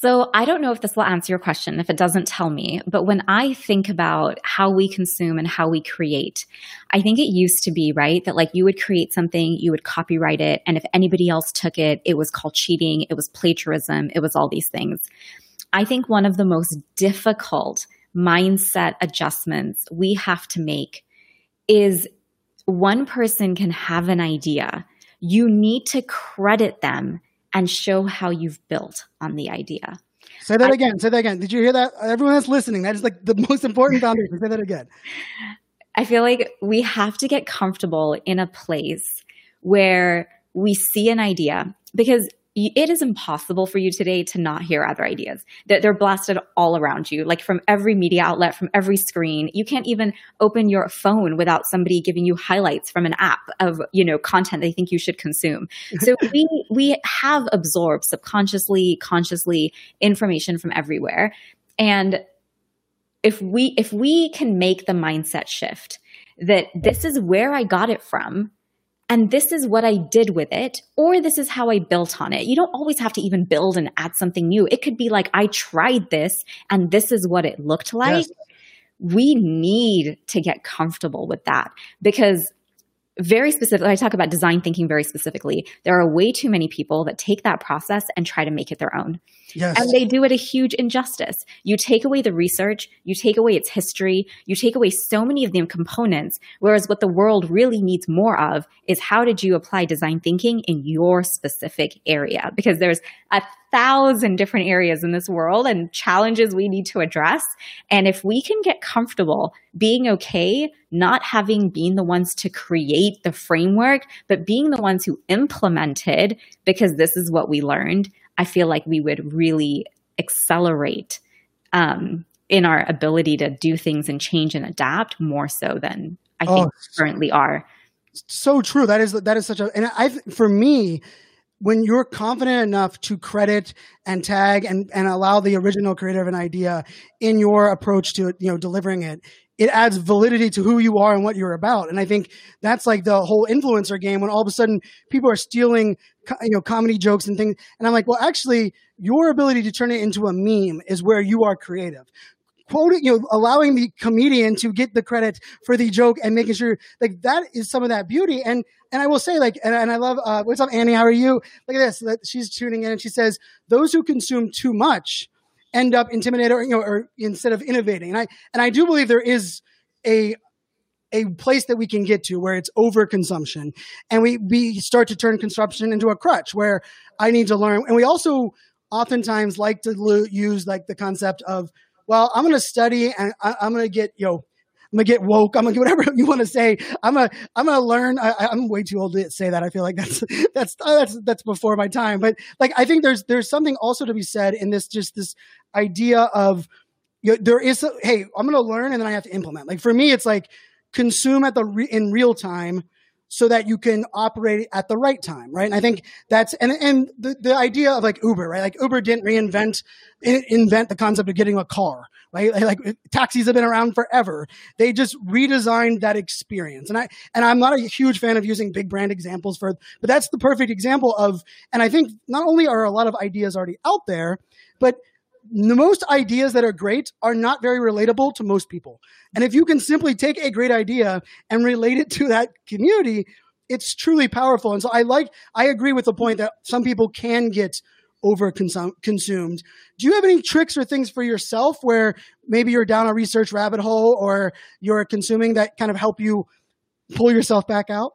so I don't know if this will answer your question, if it doesn't tell me, but when I think about how we consume and how we create, I think it used to be, right, that like you would create something, you would copyright it, and if anybody else took it, it was called cheating, it was plagiarism, it was all these things. I think one of the most difficult mindset adjustments we have to make is one person can have an idea. You need to credit them and show how you've built on the idea. Say that I, again. Say that again. Did you hear that? Everyone that's listening, that is like the most important foundation. Say that again. I feel like we have to get comfortable in a place where we see an idea because it is impossible for you today to not hear other ideas. That they're blasted all around you like from every media outlet from every screen. You can't even open your phone without somebody giving you highlights from an app of you know content they think you should consume. So we we have absorbed subconsciously consciously information from everywhere. And if we if we can make the mindset shift that this is where i got it from and this is what I did with it, or this is how I built on it. You don't always have to even build and add something new. It could be like, I tried this and this is what it looked like. Yes. We need to get comfortable with that because very specifically, i talk about design thinking very specifically there are way too many people that take that process and try to make it their own yes. and they do it a huge injustice you take away the research you take away its history you take away so many of the components whereas what the world really needs more of is how did you apply design thinking in your specific area because there's a thousand different areas in this world and challenges we need to address. And if we can get comfortable being okay, not having been the ones to create the framework, but being the ones who implemented because this is what we learned, I feel like we would really accelerate um, in our ability to do things and change and adapt more so than I think oh, currently are. So true. That is that is such a and I for me when you're confident enough to credit and tag and, and allow the original creator of an idea in your approach to you know delivering it it adds validity to who you are and what you're about and i think that's like the whole influencer game when all of a sudden people are stealing you know comedy jokes and things and i'm like well actually your ability to turn it into a meme is where you are creative quoting, you know, allowing the comedian to get the credit for the joke and making sure like that is some of that beauty. And and I will say like, and, and I love uh, what's up, Annie? How are you? Look at this. She's tuning in and she says those who consume too much end up intimidated, or, you know, or instead of innovating. And I and I do believe there is a a place that we can get to where it's overconsumption and we, we start to turn consumption into a crutch where I need to learn. And we also oftentimes like to use like the concept of well, I'm going to study and I, am going to get, you know, I'm gonna get woke. I'm gonna get whatever you want to say. I'm gonna I'm gonna learn. I, am way too old to say that. I feel like that's that's uh, that's that's before my time. But like I think there's there's something also to be said in this just this idea of you know, there is a, hey I'm gonna learn and then I have to implement. Like for me, it's like consume at the re, in real time so that you can operate at the right time, right? And I think that's and and the, the idea of like Uber, right? Like Uber didn't reinvent invent the concept of getting a car, right? Like taxis have been around forever. They just redesigned that experience. And I and I'm not a huge fan of using big brand examples for, but that's the perfect example of. And I think not only are a lot of ideas already out there, but the most ideas that are great are not very relatable to most people. And if you can simply take a great idea and relate it to that community, it's truly powerful. And so I like, I agree with the point that some people can get over consumed. Do you have any tricks or things for yourself where maybe you're down a research rabbit hole or you're consuming that kind of help you pull yourself back out?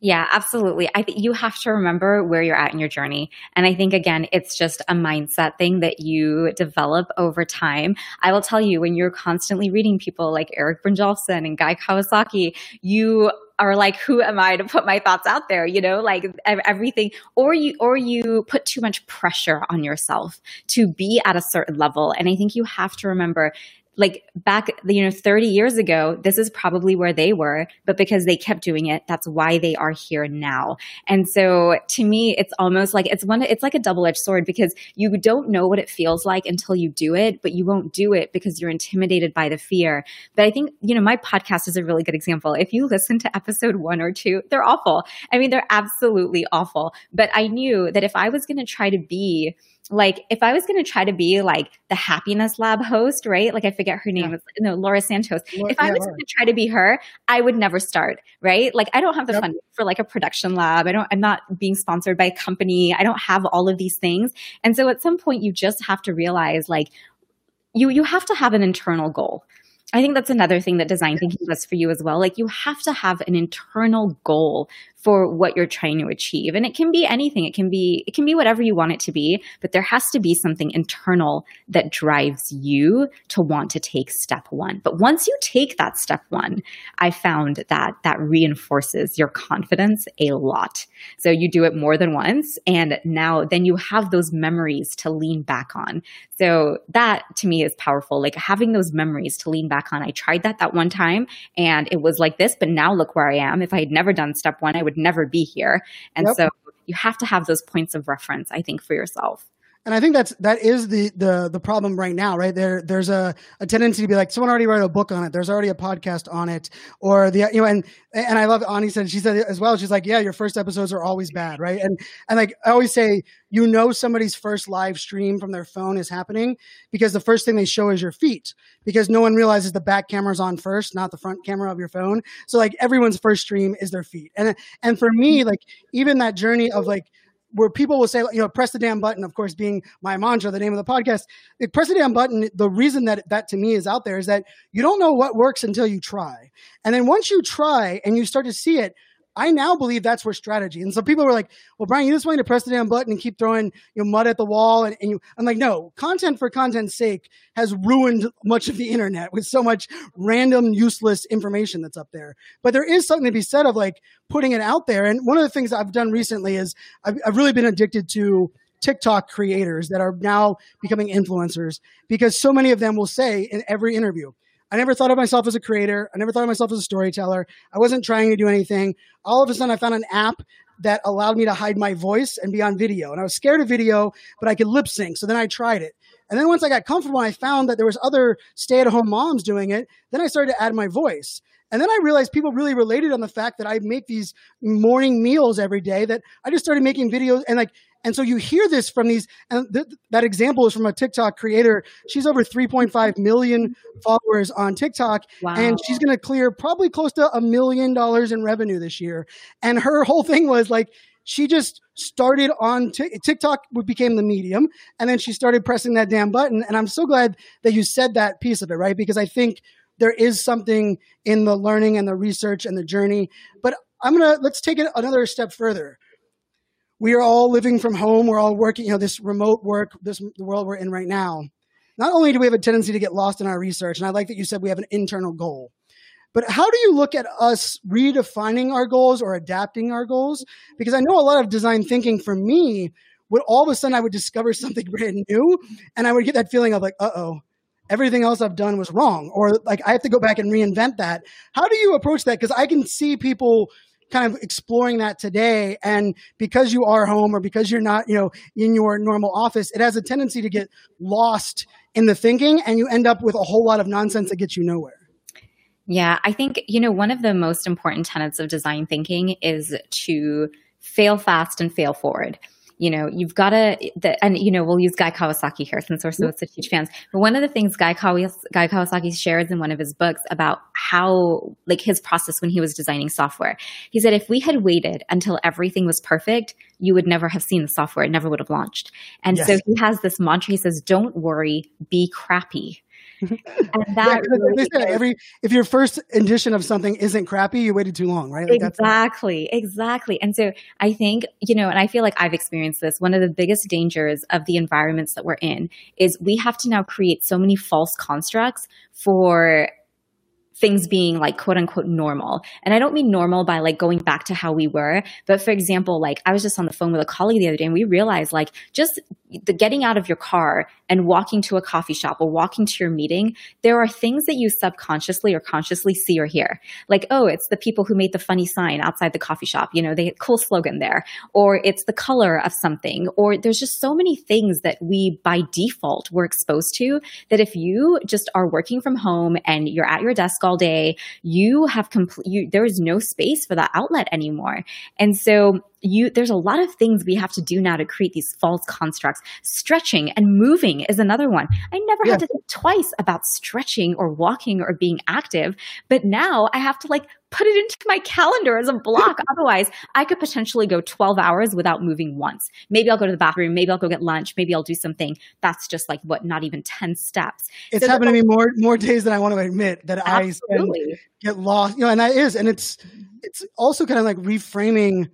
Yeah, absolutely. I think you have to remember where you're at in your journey. And I think, again, it's just a mindset thing that you develop over time. I will tell you, when you're constantly reading people like Eric Brynjolfsson and Guy Kawasaki, you are like who am i to put my thoughts out there you know like everything or you or you put too much pressure on yourself to be at a certain level and i think you have to remember like back you know 30 years ago this is probably where they were but because they kept doing it that's why they are here now. And so to me it's almost like it's one it's like a double-edged sword because you don't know what it feels like until you do it but you won't do it because you're intimidated by the fear. But i think you know my podcast is a really good example. If you listen to episode 1 or 2 they're awful. I mean they're absolutely awful. But i knew that if i was going to try to be like if I was going to try to be like the happiness lab host, right? Like I forget her name. Yeah. no, Laura Santos. Laura, if I yeah, was going to try to be her, I would never start, right? Like I don't have the yep. funding for like a production lab. I don't, I'm not being sponsored by a company. I don't have all of these things. And so at some point you just have to realize like you, you have to have an internal goal. I think that's another thing that design thinking does for you as well. Like you have to have an internal goal for what you're trying to achieve. And it can be anything. It can be it can be whatever you want it to be, but there has to be something internal that drives you to want to take step 1. But once you take that step 1, I found that that reinforces your confidence a lot. So you do it more than once and now then you have those memories to lean back on. So that to me is powerful. Like having those memories to lean back on. I tried that that one time and it was like this, but now look where I am. If I had never done step 1, I would never be here. And yep. so you have to have those points of reference, I think, for yourself and I think that's that is the the the problem right now, right? There there's a, a tendency to be like someone already wrote a book on it. There's already a podcast on it, or the you know, and and I love Ani said she said as well. She's like, yeah, your first episodes are always bad, right? And and like I always say, you know, somebody's first live stream from their phone is happening because the first thing they show is your feet, because no one realizes the back camera's on first, not the front camera of your phone. So like everyone's first stream is their feet, and and for me, like even that journey of like where people will say, you know, press the damn button, of course, being my mantra, the name of the podcast. Press the damn button. The reason that that to me is out there is that you don't know what works until you try. And then once you try and you start to see it, I now believe that's where strategy. And so people were like, well, Brian, you just want to press the damn button and keep throwing you know, mud at the wall. And, and you, I'm like, no, content for content's sake has ruined much of the internet with so much random, useless information that's up there. But there is something to be said of like putting it out there. And one of the things I've done recently is I've, I've really been addicted to TikTok creators that are now becoming influencers because so many of them will say in every interview, I never thought of myself as a creator. I never thought of myself as a storyteller. I wasn't trying to do anything. All of a sudden, I found an app that allowed me to hide my voice and be on video. And I was scared of video, but I could lip sync. So then I tried it. And then once I got comfortable, I found that there was other stay-at-home moms doing it. Then I started to add my voice. And then I realized people really related on the fact that I make these morning meals every day that I just started making videos and like and so you hear this from these, and th- that example is from a TikTok creator. She's over 3.5 million followers on TikTok, wow. and she's going to clear probably close to a million dollars in revenue this year. And her whole thing was like, she just started on t- TikTok became the medium, and then she started pressing that damn button. And I'm so glad that you said that piece of it, right? Because I think there is something in the learning and the research and the journey. But I'm gonna let's take it another step further we are all living from home. We're all working, you know, this remote work, this the world we're in right now. Not only do we have a tendency to get lost in our research, and I like that you said we have an internal goal, but how do you look at us redefining our goals or adapting our goals? Because I know a lot of design thinking for me would all of a sudden I would discover something brand new and I would get that feeling of like, uh oh, everything else I've done was wrong. Or like I have to go back and reinvent that. How do you approach that? Because I can see people kind of exploring that today. And because you are home or because you're not, you know, in your normal office, it has a tendency to get lost in the thinking and you end up with a whole lot of nonsense that gets you nowhere. Yeah, I think, you know, one of the most important tenets of design thinking is to fail fast and fail forward you know, you've got to, and you know, we'll use Guy Kawasaki here since we're so mm-hmm. such huge fans. But one of the things Guy, Kawas, Guy Kawasaki shares in one of his books about how, like, his process when he was designing software, he said, if we had waited until everything was perfect, you would never have seen the software; it never would have launched. And yes. so he has this mantra. He says, "Don't worry, be crappy." and that yeah, really said, every if your first edition of something isn't crappy, you waited too long, right? Like exactly, exactly. And so I think you know, and I feel like I've experienced this. One of the biggest dangers of the environments that we're in is we have to now create so many false constructs for things being like quote unquote normal. And I don't mean normal by like going back to how we were, but for example, like I was just on the phone with a colleague the other day and we realized like just the getting out of your car and walking to a coffee shop or walking to your meeting, there are things that you subconsciously or consciously see or hear. Like, oh, it's the people who made the funny sign outside the coffee shop. You know, they had cool slogan there. Or it's the color of something. Or there's just so many things that we by default were exposed to that if you just are working from home and you're at your desk all day, you have complete, there is no space for that outlet anymore. And so you there's a lot of things we have to do now to create these false constructs. Stretching and moving is another one. I never yeah. had to think twice about stretching or walking or being active but now i have to like put it into my calendar as a block. Otherwise i could potentially go 12 hours without moving once. Maybe i'll go to the bathroom. Maybe i'll go get lunch. Maybe i'll do something that's just like what not even 10 steps. It's so happened to me more more days than i want to admit that absolutely. i get lost you know and that is and it's it's also kind of like reframing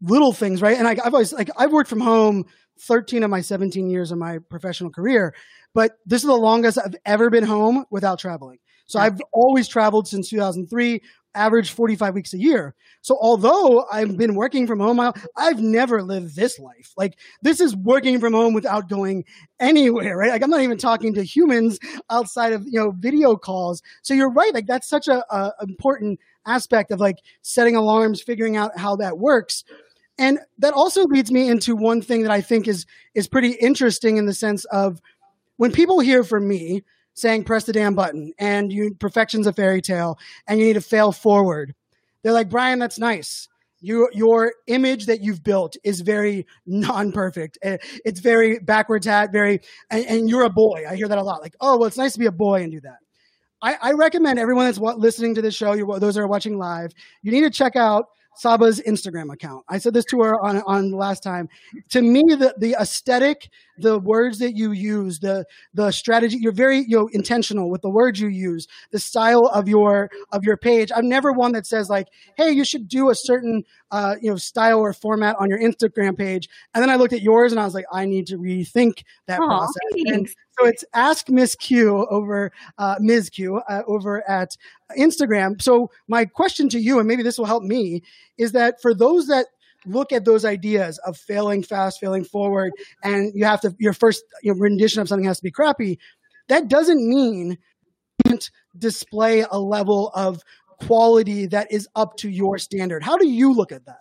little things, right? And I, I've always like I've worked from home 13 of my 17 years of my professional career, but this is the longest I've ever been home without traveling. So I've always traveled since 2003, average 45 weeks a year. So although I've been working from home, I've never lived this life. Like this is working from home without going anywhere, right? Like I'm not even talking to humans outside of, you know, video calls. So you're right. Like that's such a, a important aspect of like setting alarms, figuring out how that works. And that also leads me into one thing that I think is is pretty interesting in the sense of when people hear from me saying press the damn button and you perfection's a fairy tale and you need to fail forward. They're like, Brian, that's nice. You, your image that you've built is very non-perfect. Eh, it's very backwards hat, very, and, and, you're a boy. I hear that a lot. Like, oh, well, it's nice to be a boy and do that. I, I recommend everyone that's listening to this show, those that are watching live, you need to check out Saba's Instagram account. I said this to her on on last time. To me, the the aesthetic, the words that you use, the the strategy, you're very you know intentional with the words you use, the style of your of your page. I'm never one that says like, hey, you should do a certain uh, you know style or format on your Instagram page. And then I looked at yours and I was like, I need to rethink that Aww, process. And so it's Ask Miss Q over uh, Ms. Q uh, over at Instagram. So my question to you, and maybe this will help me, is that for those that look at those ideas of failing fast, failing forward, and you have to your first you know, rendition of something has to be crappy. That doesn't mean display a level of quality that is up to your standard. How do you look at that?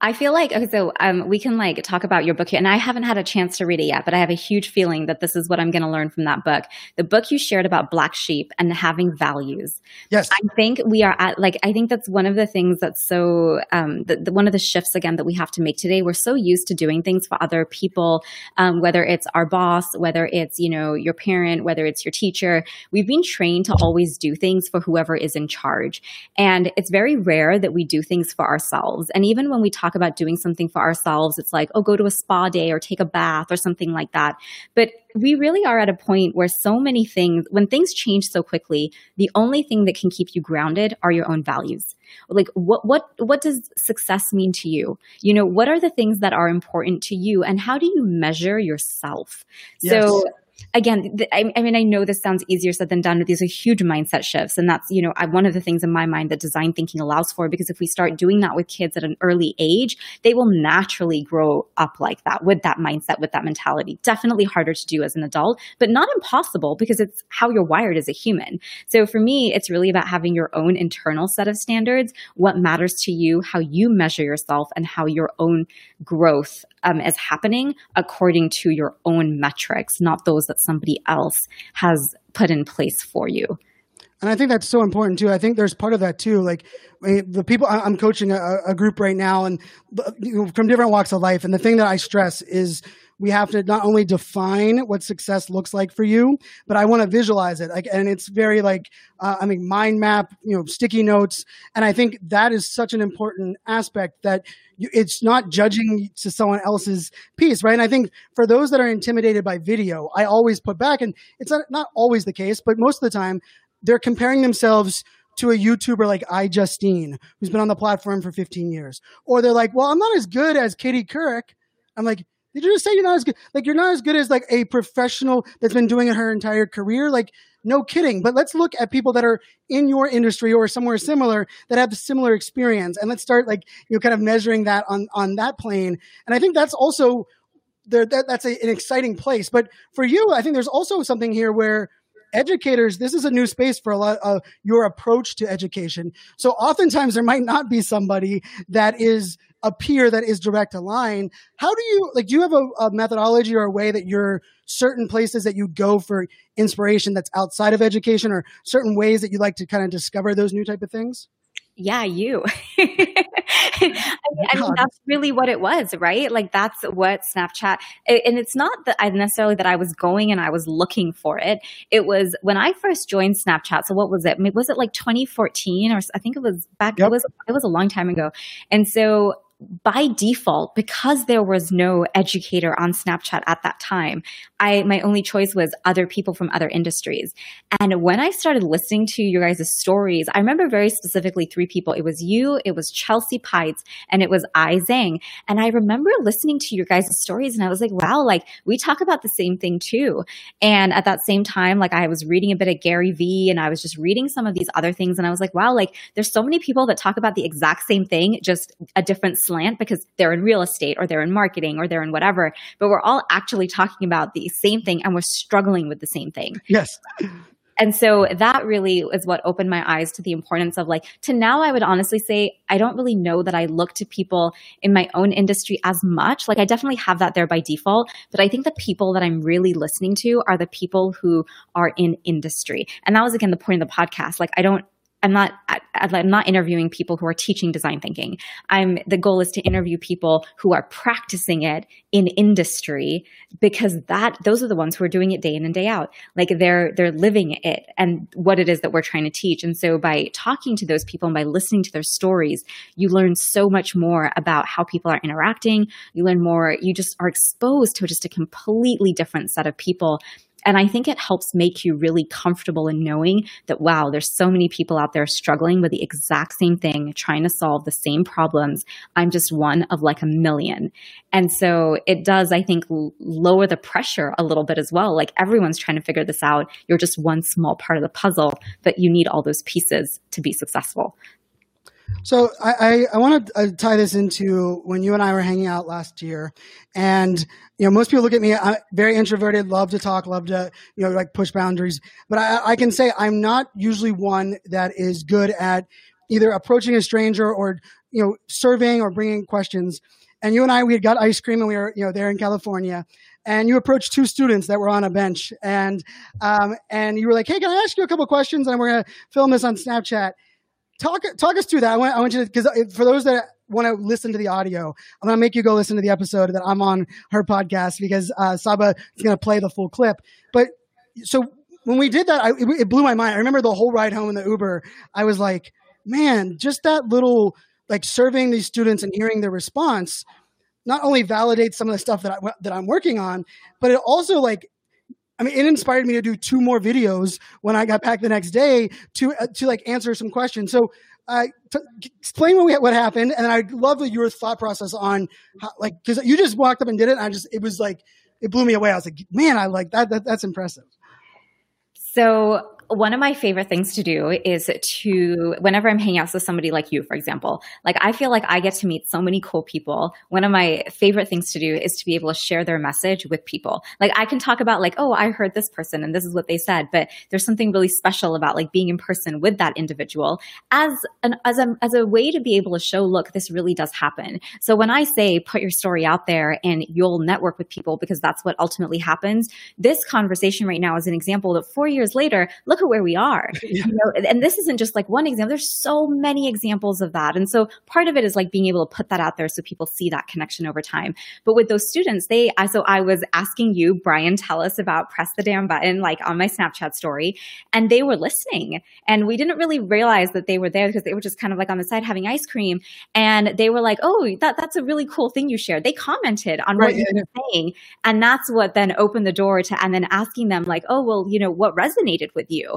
I feel like okay, so um, we can like talk about your book here, and I haven't had a chance to read it yet, but I have a huge feeling that this is what I'm going to learn from that book. The book you shared about black sheep and having values. Yes, I think we are at like I think that's one of the things that's so um, the, the, one of the shifts again that we have to make today. We're so used to doing things for other people, um, whether it's our boss, whether it's you know your parent, whether it's your teacher. We've been trained to always do things for whoever is in charge, and it's very rare that we do things for ourselves. And even when we talk talk about doing something for ourselves, it's like, oh, go to a spa day or take a bath or something like that. But we really are at a point where so many things, when things change so quickly, the only thing that can keep you grounded are your own values. Like what what what does success mean to you? You know, what are the things that are important to you and how do you measure yourself? Yes. So again, th- I, I, mean, I know this sounds easier said than done, but these are huge mindset shifts. And that's, you know, I, one of the things in my mind that design thinking allows for, because if we start doing that with kids at an early age, they will naturally grow up like that with that mindset, with that mentality. Definitely harder to do as an adult, but not impossible because it's how you're wired as a human. So for me, it's really about having your own internal set of standards, what matters to you, how you measure yourself, and how your own growth um, is happening according to your own metrics, not those that somebody else has put in place for you. And I think that's so important too. I think there's part of that too. Like the people I'm coaching a, a group right now, and you know, from different walks of life. And the thing that I stress is we have to not only define what success looks like for you, but I want to visualize it. Like, and it's very like, uh, I mean, mind map, you know, sticky notes. And I think that is such an important aspect that you, it's not judging to someone else's piece, right? And I think for those that are intimidated by video, I always put back, and it's not, not always the case, but most of the time, they're comparing themselves to a YouTuber like iJustine, who's been on the platform for 15 years. Or they're like, well, I'm not as good as Katie Couric. I'm like, did you just say you're not as good? Like you're not as good as like a professional that's been doing it her entire career. Like no kidding. But let's look at people that are in your industry or somewhere similar that have similar experience, and let's start like you know kind of measuring that on on that plane. And I think that's also there. That, that's a, an exciting place. But for you, I think there's also something here where educators this is a new space for a lot of your approach to education so oftentimes there might not be somebody that is a peer that is direct aligned. How do you like? Do you have a, a, methodology or a way that you're certain places that you go for inspiration that's outside of education, or certain ways that you like to kind of discover those new type of things? Yeah, you. I, mean, I mean, that's really what it was, right? Like that's what Snapchat. And it's not that I necessarily that I was going and I was looking for it. It was when I first joined Snapchat. So what was it? Was it like 2014 or I think it was back? Yep. It was it was a long time ago. And so by default, because there was no educator on Snapchat at that time, I my only choice was other people from other industries. And when I started listening to your guys' stories, I remember very specifically three people. It was you, it was Chelsea Peitz, and it was Ai Zhang. And I remember listening to your guys' stories and I was like, wow, like we talk about the same thing too. And at that same time, like I was reading a bit of Gary Vee and I was just reading some of these other things and I was like, wow, like there's so many people that talk about the exact same thing, just a different slant because they're in real estate or they're in marketing or they're in whatever, but we're all actually talking about the same thing and we're struggling with the same thing. Yes. And so that really is what opened my eyes to the importance of like, to now I would honestly say, I don't really know that I look to people in my own industry as much. Like, I definitely have that there by default, but I think the people that I'm really listening to are the people who are in industry. And that was again the point of the podcast. Like, I don't, I'm not I'm not interviewing people who are teaching design thinking. I'm the goal is to interview people who are practicing it in industry because that those are the ones who are doing it day in and day out. Like they're they're living it and what it is that we're trying to teach. And so by talking to those people and by listening to their stories, you learn so much more about how people are interacting. You learn more, you just are exposed to just a completely different set of people and I think it helps make you really comfortable in knowing that, wow, there's so many people out there struggling with the exact same thing, trying to solve the same problems. I'm just one of like a million. And so it does, I think, lower the pressure a little bit as well. Like everyone's trying to figure this out. You're just one small part of the puzzle, but you need all those pieces to be successful. So I, I, I want to uh, tie this into when you and I were hanging out last year, and you know most people look at me. I'm very introverted, love to talk, love to you know like push boundaries. But I, I can say I'm not usually one that is good at either approaching a stranger or you know surveying or bringing questions. And you and I, we had got ice cream, and we were you know there in California, and you approached two students that were on a bench, and um, and you were like, "Hey, can I ask you a couple questions?" And we're gonna film this on Snapchat talk talk us through that. I want I want you to because for those that want to listen to the audio, I'm going to make you go listen to the episode that I'm on her podcast because uh, Saba is going to play the full clip. But so when we did that, I, it, it blew my mind. I remember the whole ride home in the Uber. I was like, man, just that little like surveying these students and hearing their response not only validates some of the stuff that I, that I'm working on, but it also like I mean, it inspired me to do two more videos when I got back the next day to uh, to like answer some questions. So, uh, t- explain what we, what happened, and I love your thought process on how, like because you just walked up and did it. And I just it was like it blew me away. I was like, man, I like that. that that's impressive. So one of my favorite things to do is to whenever I'm hanging out with somebody like you, for example, like I feel like I get to meet so many cool people. One of my favorite things to do is to be able to share their message with people. Like I can talk about like, oh, I heard this person and this is what they said, but there's something really special about like being in person with that individual as an as a as a way to be able to show, look, this really does happen. So when I say put your story out there and you'll network with people because that's what ultimately happens, this conversation right now is an example that four years later, look look at where we are. Yeah. You know, and this isn't just like one example. There's so many examples of that. And so part of it is like being able to put that out there so people see that connection over time. But with those students, they, so I was asking you, Brian, tell us about press the damn button, like on my Snapchat story. And they were listening. And we didn't really realize that they were there because they were just kind of like on the side having ice cream. And they were like, oh, that, that's a really cool thing you shared. They commented on right, what yeah, you were saying. And that's what then opened the door to, and then asking them like, oh, well, you know, what resonated with you?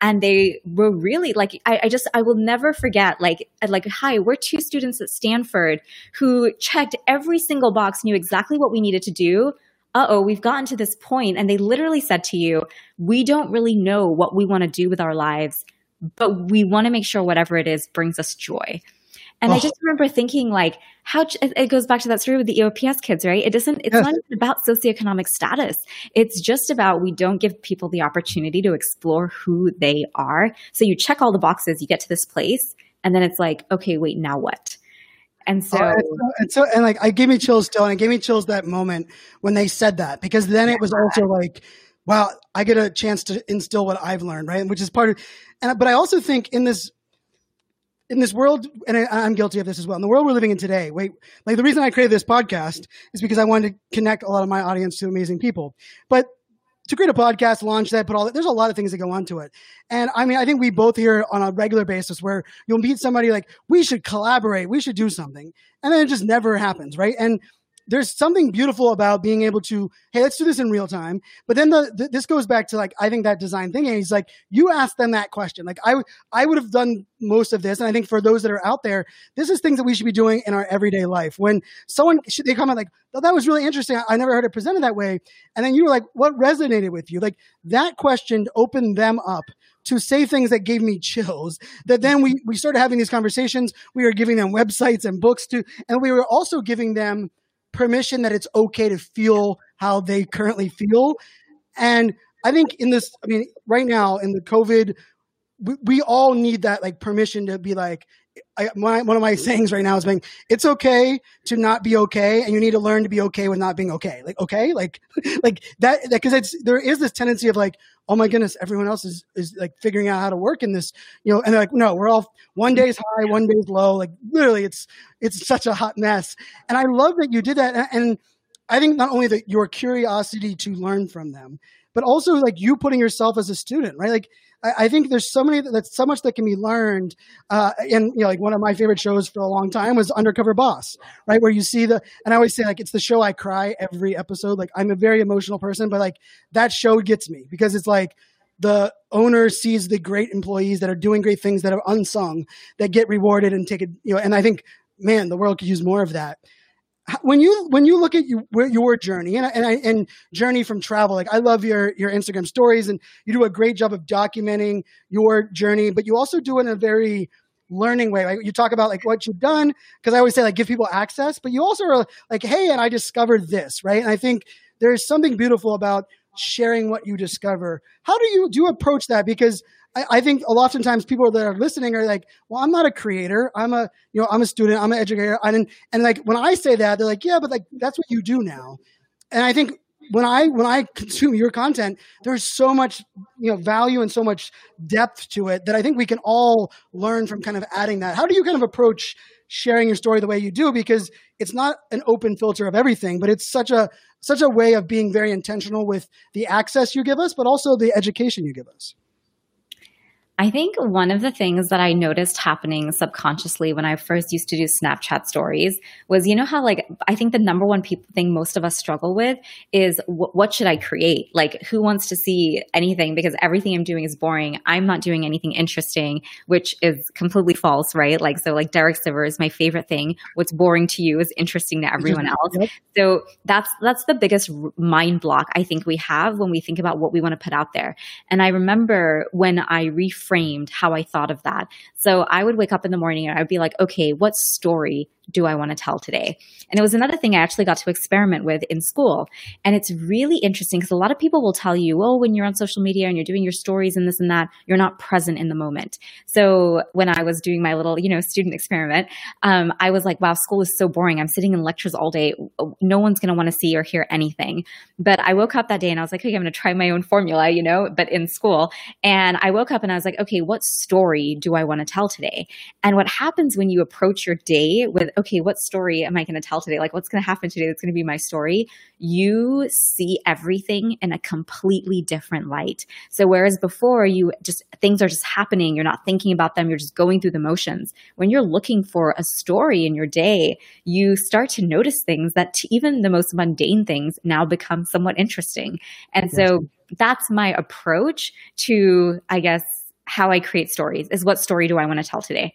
And they were really like, I, I just, I will never forget, like, like, hi, we're two students at Stanford who checked every single box, knew exactly what we needed to do uh oh, we've gotten to this point, and they literally said to you, we don't really know what we want to do with our lives, but we want to make sure whatever it is brings us joy. And oh. I just remember thinking, like, how it goes back to that story with the EOPS kids, right? It doesn't, it's yes. not even about socioeconomic status. It's just about we don't give people the opportunity to explore who they are. So you check all the boxes, you get to this place, and then it's like, okay, wait, now what? And so, oh, and so, and like, I gave me chills still, and it gave me chills that moment when they said that because then it was also like, wow, I get a chance to instill what I've learned, right? Which is part of, and but I also think in this in this world, and I, am guilty of this as well. In the world we're living in today, wait, like the reason I created this podcast is because I wanted to connect a lot of my audience to amazing people. But to create a podcast, launch that, put all that, there's a lot of things that go into it. And I mean, I think we both hear on a regular basis where you'll meet somebody like, we should collaborate, we should do something. And then it just never happens, right? And there's something beautiful about being able to, hey, let's do this in real time. But then the, the this goes back to like I think that design thinking. He's like, you ask them that question. Like I I would have done most of this, and I think for those that are out there, this is things that we should be doing in our everyday life. When someone they comment like, oh, that was really interesting. I never heard it presented that way, and then you were like, what resonated with you? Like that question opened them up to say things that gave me chills. That then we we started having these conversations. We were giving them websites and books to, and we were also giving them permission that it's okay to feel how they currently feel. And I think in this, I mean, right now in the COVID, we, we all need that like permission to be like, I, my, one of my sayings right now is being, it's okay to not be okay, and you need to learn to be okay with not being okay. Like okay, like like that because it's there is this tendency of like, oh my goodness, everyone else is is like figuring out how to work in this, you know, and they're like, no, we're all one day's high, one day's low. Like literally, it's it's such a hot mess, and I love that you did that, and, and I think not only that your curiosity to learn from them, but also like you putting yourself as a student, right? Like I, I think there's so many that's so much that can be learned. Uh, and you know, like one of my favorite shows for a long time was Undercover Boss, right? Where you see the and I always say like it's the show I cry every episode. Like I'm a very emotional person, but like that show gets me because it's like the owner sees the great employees that are doing great things that are unsung that get rewarded and take it you know and i think man the world could use more of that when you when you look at you, your journey and and, and journey from travel, like I love your your Instagram stories, and you do a great job of documenting your journey, but you also do it in a very learning way. Like you talk about like what you've done, because I always say like give people access, but you also are like, hey, and I discovered this, right? And I think there's something beautiful about sharing what you discover. How do you do you approach that? Because I, I think a lot of times people that are listening are like, well, I'm not a creator. I'm a, you know, I'm a student. I'm an educator. And, and like, when I say that, they're like, yeah, but like, that's what you do now. And I think when I, when I consume your content, there's so much, you know, value and so much depth to it that I think we can all learn from kind of adding that. How do you kind of approach sharing your story the way you do? Because it's not an open filter of everything, but it's such a, such a way of being very intentional with the access you give us, but also the education you give us. I think one of the things that I noticed happening subconsciously when I first used to do Snapchat stories was, you know, how like I think the number one people thing most of us struggle with is what should I create? Like, who wants to see anything? Because everything I'm doing is boring. I'm not doing anything interesting, which is completely false, right? Like, so like Derek Sivers is my favorite thing. What's boring to you is interesting to everyone else. Yep. So that's that's the biggest mind block I think we have when we think about what we want to put out there. And I remember when I reframed framed how I thought of that. So I would wake up in the morning and I'd be like, okay, what story do I want to tell today? And it was another thing I actually got to experiment with in school. And it's really interesting because a lot of people will tell you, oh, when you're on social media and you're doing your stories and this and that, you're not present in the moment. So when I was doing my little, you know, student experiment, um, I was like, wow, school is so boring. I'm sitting in lectures all day. No one's going to want to see or hear anything. But I woke up that day and I was like, okay, I'm going to try my own formula, you know, but in school. And I woke up and I was like, okay, what story do I want to tell today? And what happens when you approach your day with, okay, what story am I going to tell today? Like, what's going to happen today that's going to be my story? You see everything in a completely different light. So, whereas before you just, things are just happening, you're not thinking about them, you're just going through the motions. When you're looking for a story in your day, you start to notice things that even the most mundane things now become somewhat interesting. And so, that's my approach to, I guess, how I create stories is what story do I want to tell today?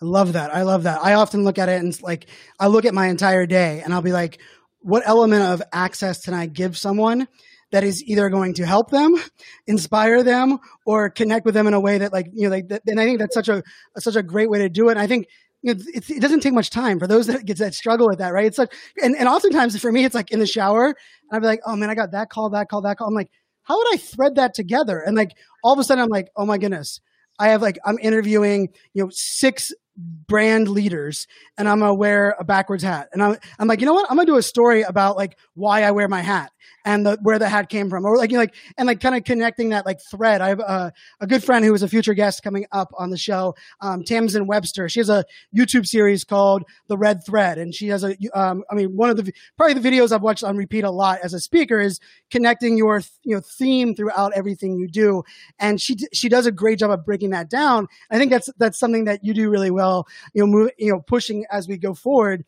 I love that. I love that. I often look at it and like I look at my entire day and I'll be like, what element of access can I give someone that is either going to help them, inspire them, or connect with them in a way that like you know like and I think that's such a such a great way to do it. And I think know, it doesn't take much time for those that get that struggle with that, right? It's like and and oftentimes for me it's like in the shower and I'd be like, oh man, I got that call, that call, that call. I'm like, how would I thread that together? And like all of a sudden I'm like, oh my goodness. I have like I'm interviewing, you know, six brand leaders and I'm gonna wear a backwards hat. And I'm, I'm like, you know what? I'm gonna do a story about like why I wear my hat and the, where the hat came from or like, you know, like, and like kind of connecting that like thread. I have a, a good friend who is a future guest coming up on the show, um, Tamsin Webster. She has a YouTube series called The Red Thread. And she has a, um, I mean, one of the, probably the videos I've watched on repeat a lot as a speaker is connecting your, you know, theme throughout everything you do. And she, she does a great job of breaking that down. I think that's, that's something that you do really well well, you know, move, you know, pushing as we go forward.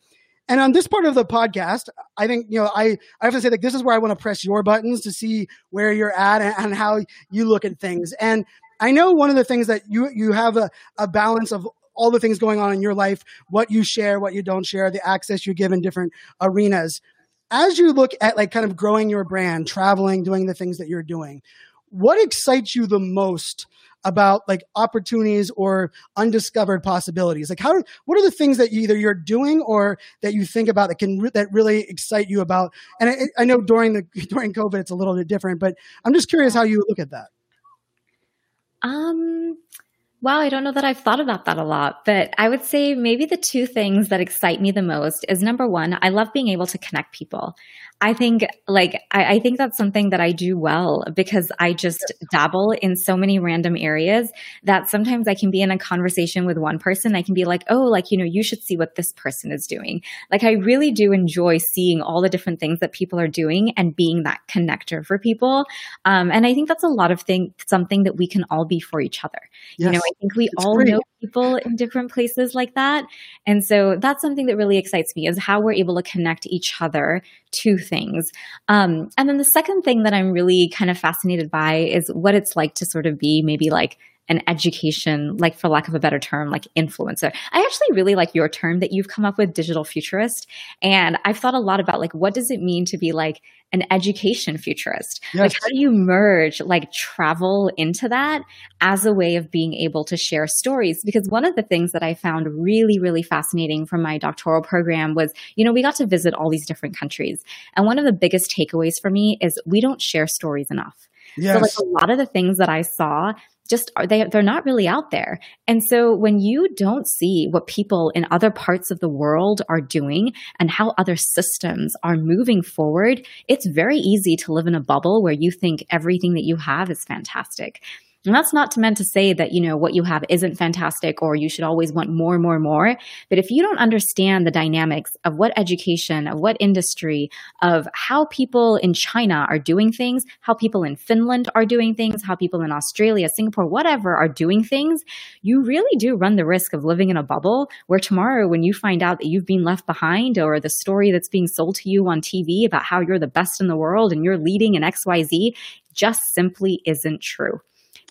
And on this part of the podcast, I think, you know, I, I have to say that this is where I want to press your buttons to see where you're at and, and how you look at things. And I know one of the things that you, you have a, a balance of all the things going on in your life, what you share, what you don't share, the access you give in different arenas. As you look at like kind of growing your brand, traveling, doing the things that you're doing, what excites you the most about like opportunities or undiscovered possibilities? Like how, what are the things that you, either you're doing or that you think about that can, that really excite you about? And I, I know during the, during COVID, it's a little bit different, but I'm just curious how you look at that. Um, Wow, I don't know that I've thought about that a lot, but I would say maybe the two things that excite me the most is number one, I love being able to connect people. I think like I, I, think that's something that I do well because I just dabble in so many random areas that sometimes I can be in a conversation with one person. I can be like, oh, like, you know, you should see what this person is doing. Like I really do enjoy seeing all the different things that people are doing and being that connector for people. Um, and I think that's a lot of thing something that we can all be for each other. Yes. You know, I think we it's all great. know people in different places like that. And so that's something that really excites me is how we're able to connect each other to things. Um, and then the second thing that I'm really kind of fascinated by is what it's like to sort of be maybe like an education, like for lack of a better term, like influencer. I actually really like your term that you've come up with, digital futurist. And I've thought a lot about like, what does it mean to be like an education futurist? Yes. Like, how do you merge like travel into that as a way of being able to share stories? Because one of the things that I found really, really fascinating from my doctoral program was, you know, we got to visit all these different countries. And one of the biggest takeaways for me is we don't share stories enough. Yes. So like a lot of the things that I saw just they they're not really out there. And so when you don't see what people in other parts of the world are doing and how other systems are moving forward, it's very easy to live in a bubble where you think everything that you have is fantastic. And that's not meant to say that, you know, what you have isn't fantastic or you should always want more, more, more. But if you don't understand the dynamics of what education, of what industry, of how people in China are doing things, how people in Finland are doing things, how people in Australia, Singapore, whatever are doing things, you really do run the risk of living in a bubble where tomorrow when you find out that you've been left behind or the story that's being sold to you on TV about how you're the best in the world and you're leading in XYZ just simply isn't true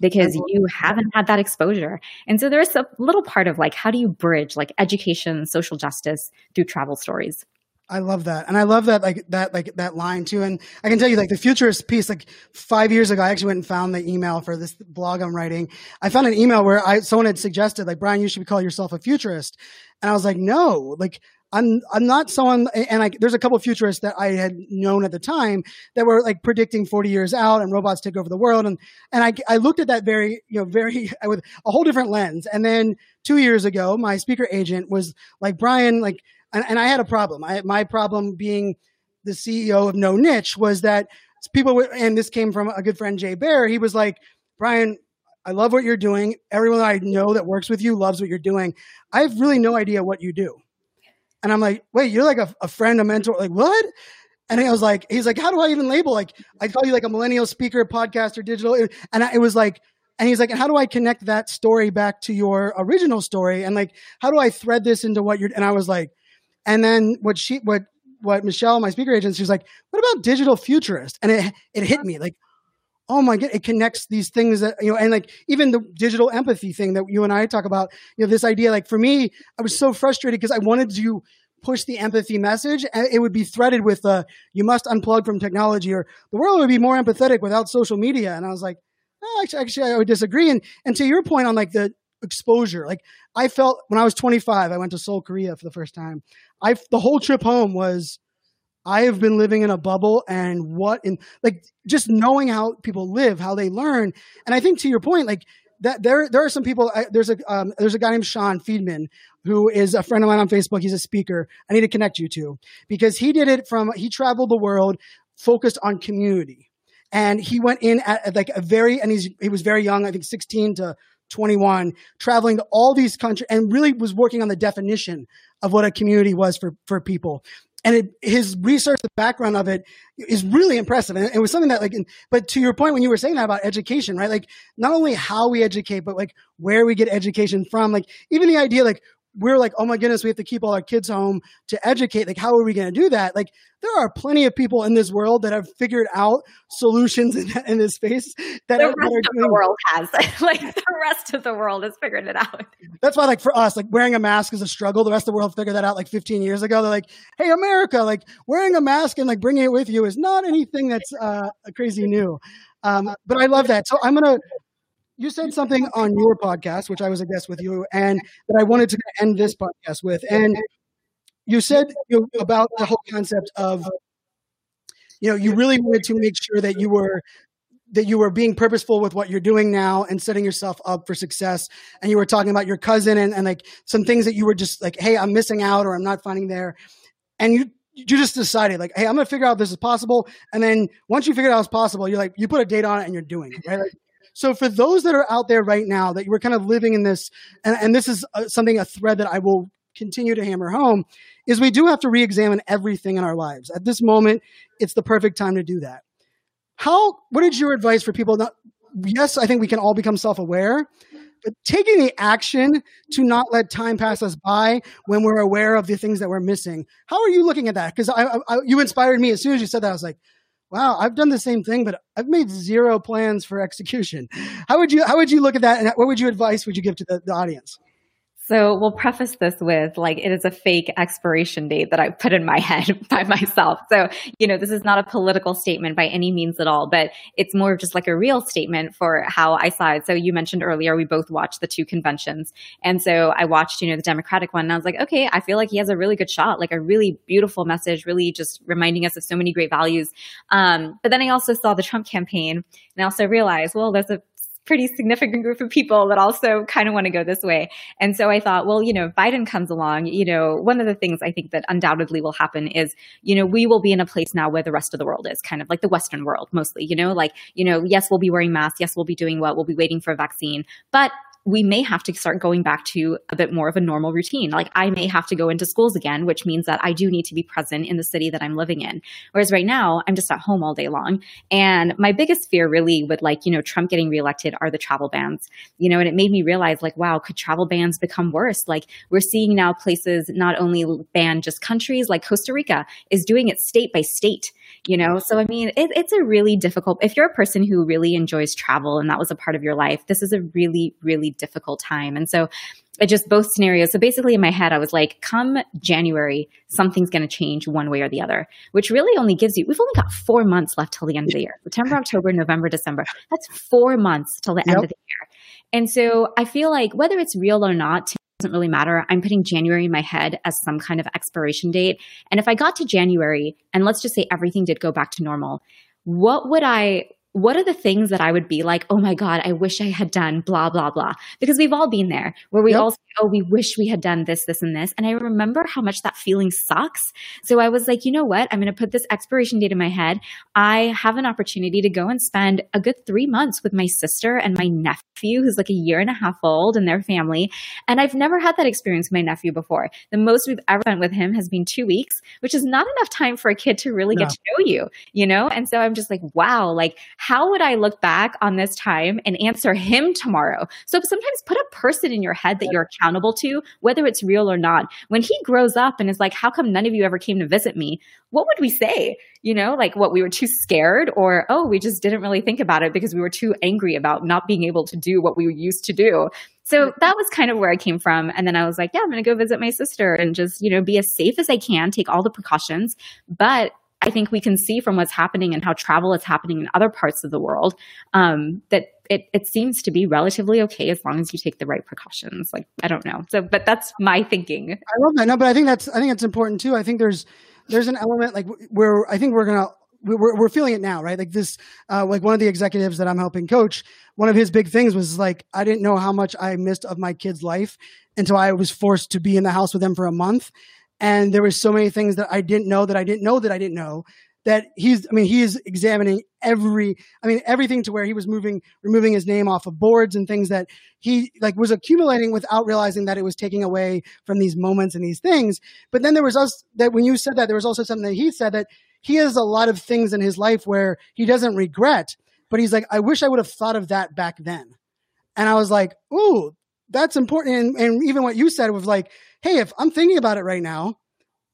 because mm-hmm. you haven't had that exposure. And so there's a little part of like, how do you bridge like education, social justice through travel stories? I love that. And I love that, like that, like that line too. And I can tell you like the futurist piece, like five years ago, I actually went and found the email for this blog I'm writing. I found an email where I, someone had suggested like, Brian, you should call yourself a futurist. And I was like, no, like I'm I'm not someone, and like there's a couple futurists that I had known at the time that were like predicting 40 years out and robots take over the world, and and I I looked at that very you know very with a whole different lens, and then two years ago my speaker agent was like Brian like, and, and I had a problem. I my problem being the CEO of No Niche was that people and this came from a good friend Jay Baer. He was like Brian. I love what you're doing. Everyone I know that works with you loves what you're doing. I have really no idea what you do. And I'm like, wait, you're like a, a friend, a mentor. Like, what? And I was like, he's like, how do I even label? Like, I call you like a millennial speaker, podcaster, digital. And I, it was like, and he's like, and how do I connect that story back to your original story? And like, how do I thread this into what you're, and I was like, and then what she, what, what Michelle, my speaker agent, she's like, what about digital futurist? And it, it hit me like, oh my god it connects these things that you know and like even the digital empathy thing that you and i talk about you know this idea like for me i was so frustrated because i wanted to push the empathy message and it would be threaded with uh, you must unplug from technology or the world would be more empathetic without social media and i was like oh, actually, actually i would disagree and and to your point on like the exposure like i felt when i was 25 i went to seoul korea for the first time i the whole trip home was I have been living in a bubble and what in like just knowing how people live, how they learn. And I think to your point, like that there there are some people I, there's a um, there's a guy named Sean Feedman who is a friend of mine on Facebook. He's a speaker. I need to connect you to because he did it from he traveled the world focused on community. And he went in at, at like a very and he's he was very young, I think 16 to 21, traveling to all these countries and really was working on the definition of what a community was for, for people and it, his research, the background of it is really impressive. And it was something that like, but to your point, when you were saying that about education, right? Like not only how we educate, but like where we get education from, like even the idea, like we're like, oh my goodness, we have to keep all our kids home to educate. Like, how are we going to do that? Like, there are plenty of people in this world that have figured out solutions in, in this space that the rest that of the world has. like, the rest of the world has figured it out. That's why, like, for us, like wearing a mask is a struggle. The rest of the world figured that out like 15 years ago. They're like, hey, America, like wearing a mask and like bringing it with you is not anything that's uh, crazy new. Um, but I love that. So I'm gonna you said something on your podcast, which I was a guest with you, and that I wanted to end this podcast with. And you said you know, about the whole concept of, you know, you really wanted to make sure that you were that you were being purposeful with what you're doing now and setting yourself up for success. And you were talking about your cousin and, and like some things that you were just like, hey, I'm missing out or I'm not finding there. And you you just decided like, hey, I'm gonna figure out this is possible. And then once you figure out it's possible, you're like, you put a date on it and you're doing it, right? Like, so for those that are out there right now that were kind of living in this, and, and this is uh, something, a thread that I will continue to hammer home, is we do have to re-examine everything in our lives. At this moment, it's the perfect time to do that. How, what is your advice for people? Not, yes, I think we can all become self-aware, but taking the action to not let time pass us by when we're aware of the things that we're missing. How are you looking at that? Because I, I, you inspired me as soon as you said that. I was like, wow, I've done the same thing, but I've made zero plans for execution. How would you how would you look at that, and what would you advice would you give to the, the audience? So we'll preface this with like it is a fake expiration date that I put in my head by myself. So, you know, this is not a political statement by any means at all, but it's more of just like a real statement for how I saw it. So you mentioned earlier we both watched the two conventions. And so I watched, you know, the Democratic one and I was like, okay, I feel like he has a really good shot, like a really beautiful message, really just reminding us of so many great values. Um, but then I also saw the Trump campaign and I also realized, well, there's a pretty significant group of people that also kind of want to go this way. And so I thought, well, you know, if Biden comes along, you know, one of the things I think that undoubtedly will happen is, you know, we will be in a place now where the rest of the world is kind of like the Western world mostly, you know, like, you know, yes, we'll be wearing masks. Yes, we'll be doing what we'll be waiting for a vaccine, but we may have to start going back to a bit more of a normal routine. Like I may have to go into schools again, which means that I do need to be present in the city that I'm living in. Whereas right now, I'm just at home all day long. And my biggest fear really with like, you know, Trump getting reelected are the travel bans, you know, and it made me realize like, wow, could travel bans become worse? Like we're seeing now places not only ban just countries like Costa Rica is doing it state by state you know so i mean it, it's a really difficult if you're a person who really enjoys travel and that was a part of your life this is a really really difficult time and so it just both scenarios so basically in my head i was like come january something's going to change one way or the other which really only gives you we've only got four months left till the end of the year september october november december that's four months till the yep. end of the year and so i feel like whether it's real or not doesn't really matter. I'm putting January in my head as some kind of expiration date. And if I got to January and let's just say everything did go back to normal, what would I what are the things that I would be like, oh my God, I wish I had done blah, blah, blah? Because we've all been there where we yep. all say, oh, we wish we had done this, this, and this. And I remember how much that feeling sucks. So I was like, you know what? I'm going to put this expiration date in my head. I have an opportunity to go and spend a good three months with my sister and my nephew, who's like a year and a half old, and their family. And I've never had that experience with my nephew before. The most we've ever spent with him has been two weeks, which is not enough time for a kid to really no. get to know you, you know? And so I'm just like, wow, like, how would I look back on this time and answer him tomorrow? So sometimes put a person in your head that you're accountable to, whether it's real or not. When he grows up and is like, how come none of you ever came to visit me? What would we say? You know, like what we were too scared or, oh, we just didn't really think about it because we were too angry about not being able to do what we used to do. So that was kind of where I came from. And then I was like, yeah, I'm going to go visit my sister and just, you know, be as safe as I can, take all the precautions, but I think we can see from what's happening and how travel is happening in other parts of the world um, that it, it seems to be relatively okay as long as you take the right precautions. Like I don't know, so but that's my thinking. I love that. No, but I think that's I think it's important too. I think there's there's an element like where I think we're gonna we're, we're feeling it now, right? Like this, uh, like one of the executives that I'm helping coach, one of his big things was like, I didn't know how much I missed of my kid's life until I was forced to be in the house with them for a month and there was so many things that I didn't know that I didn't know that I didn't know that he's I mean he is examining every I mean everything to where he was moving removing his name off of boards and things that he like was accumulating without realizing that it was taking away from these moments and these things. But then there was us that when you said that there was also something that he said that he has a lot of things in his life where he doesn't regret but he's like I wish I would have thought of that back then. And I was like ooh that's important and, and even what you said was like hey, if I'm thinking about it right now,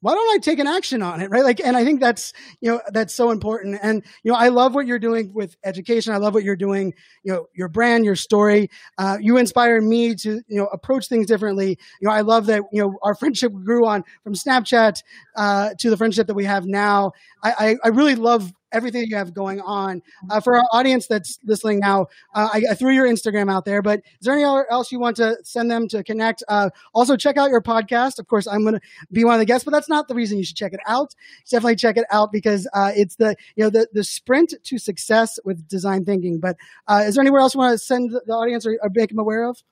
why don't I take an action on it? Right. Like, and I think that's, you know, that's so important. And, you know, I love what you're doing with education. I love what you're doing, you know, your brand, your story. Uh, you inspire me to, you know, approach things differently. You know, I love that, you know, our friendship grew on from Snapchat, uh, to the friendship that we have now. I, I, I really love everything you have going on. Uh, for our audience that's listening now, uh, I, I, threw your Instagram out there, but is there anything else you want to send them to connect? Uh, also, check out your podcast. Of course, I'm going to be one of the guests, but that's not the reason you should check it out. Definitely check it out because uh, it's the you know the the sprint to success with design thinking. But uh, is there anywhere else you want to send the audience or, or make them aware of?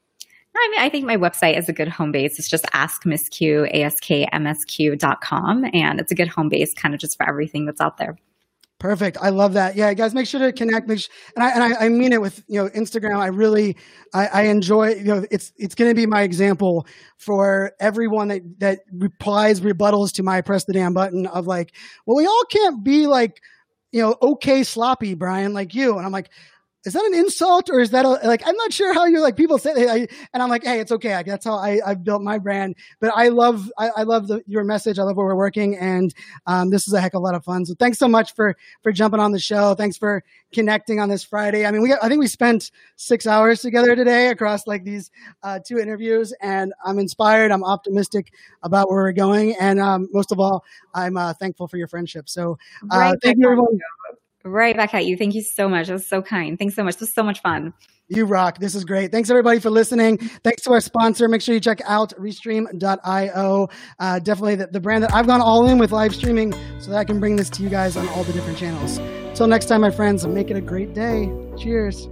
I mean, I think my website is a good home base. It's just ask Miss Q, askmsq.com. And it's a good home base kind of just for everything that's out there. Perfect. I love that. Yeah, guys, make sure to connect. Make sure, and I and I, I mean it with you know Instagram. I really I, I enjoy you know it's it's going to be my example for everyone that that replies rebuttals to my press the damn button of like, well, we all can't be like you know okay sloppy, Brian, like you. And I'm like, is that an insult or is that a, like i'm not sure how you're like people say I, and i'm like hey it's okay. I, that's how I, i've built my brand. But i love i, I love the, your message. I love where we're working and um, this is a heck of a lot of fun. So thanks so much for for jumping on the show. Thanks for connecting on this friday. I mean we i think we spent six hours together today across like these uh, two interviews and i'm inspired. I'm optimistic about where we're going. And um, most of all i'm uh, thankful for your friendship. So uh, thank you everyone Right back at you. Thank you so much. That was so kind. Thanks so much. This was so much fun. You rock. This is great. Thanks everybody for listening. Thanks to our sponsor. Make sure you check out restream.io. Uh, definitely the, the brand that I've gone all in with live streaming so that I can bring this to you guys on all the different channels. Till next time, my friends, make it a great day. Cheers.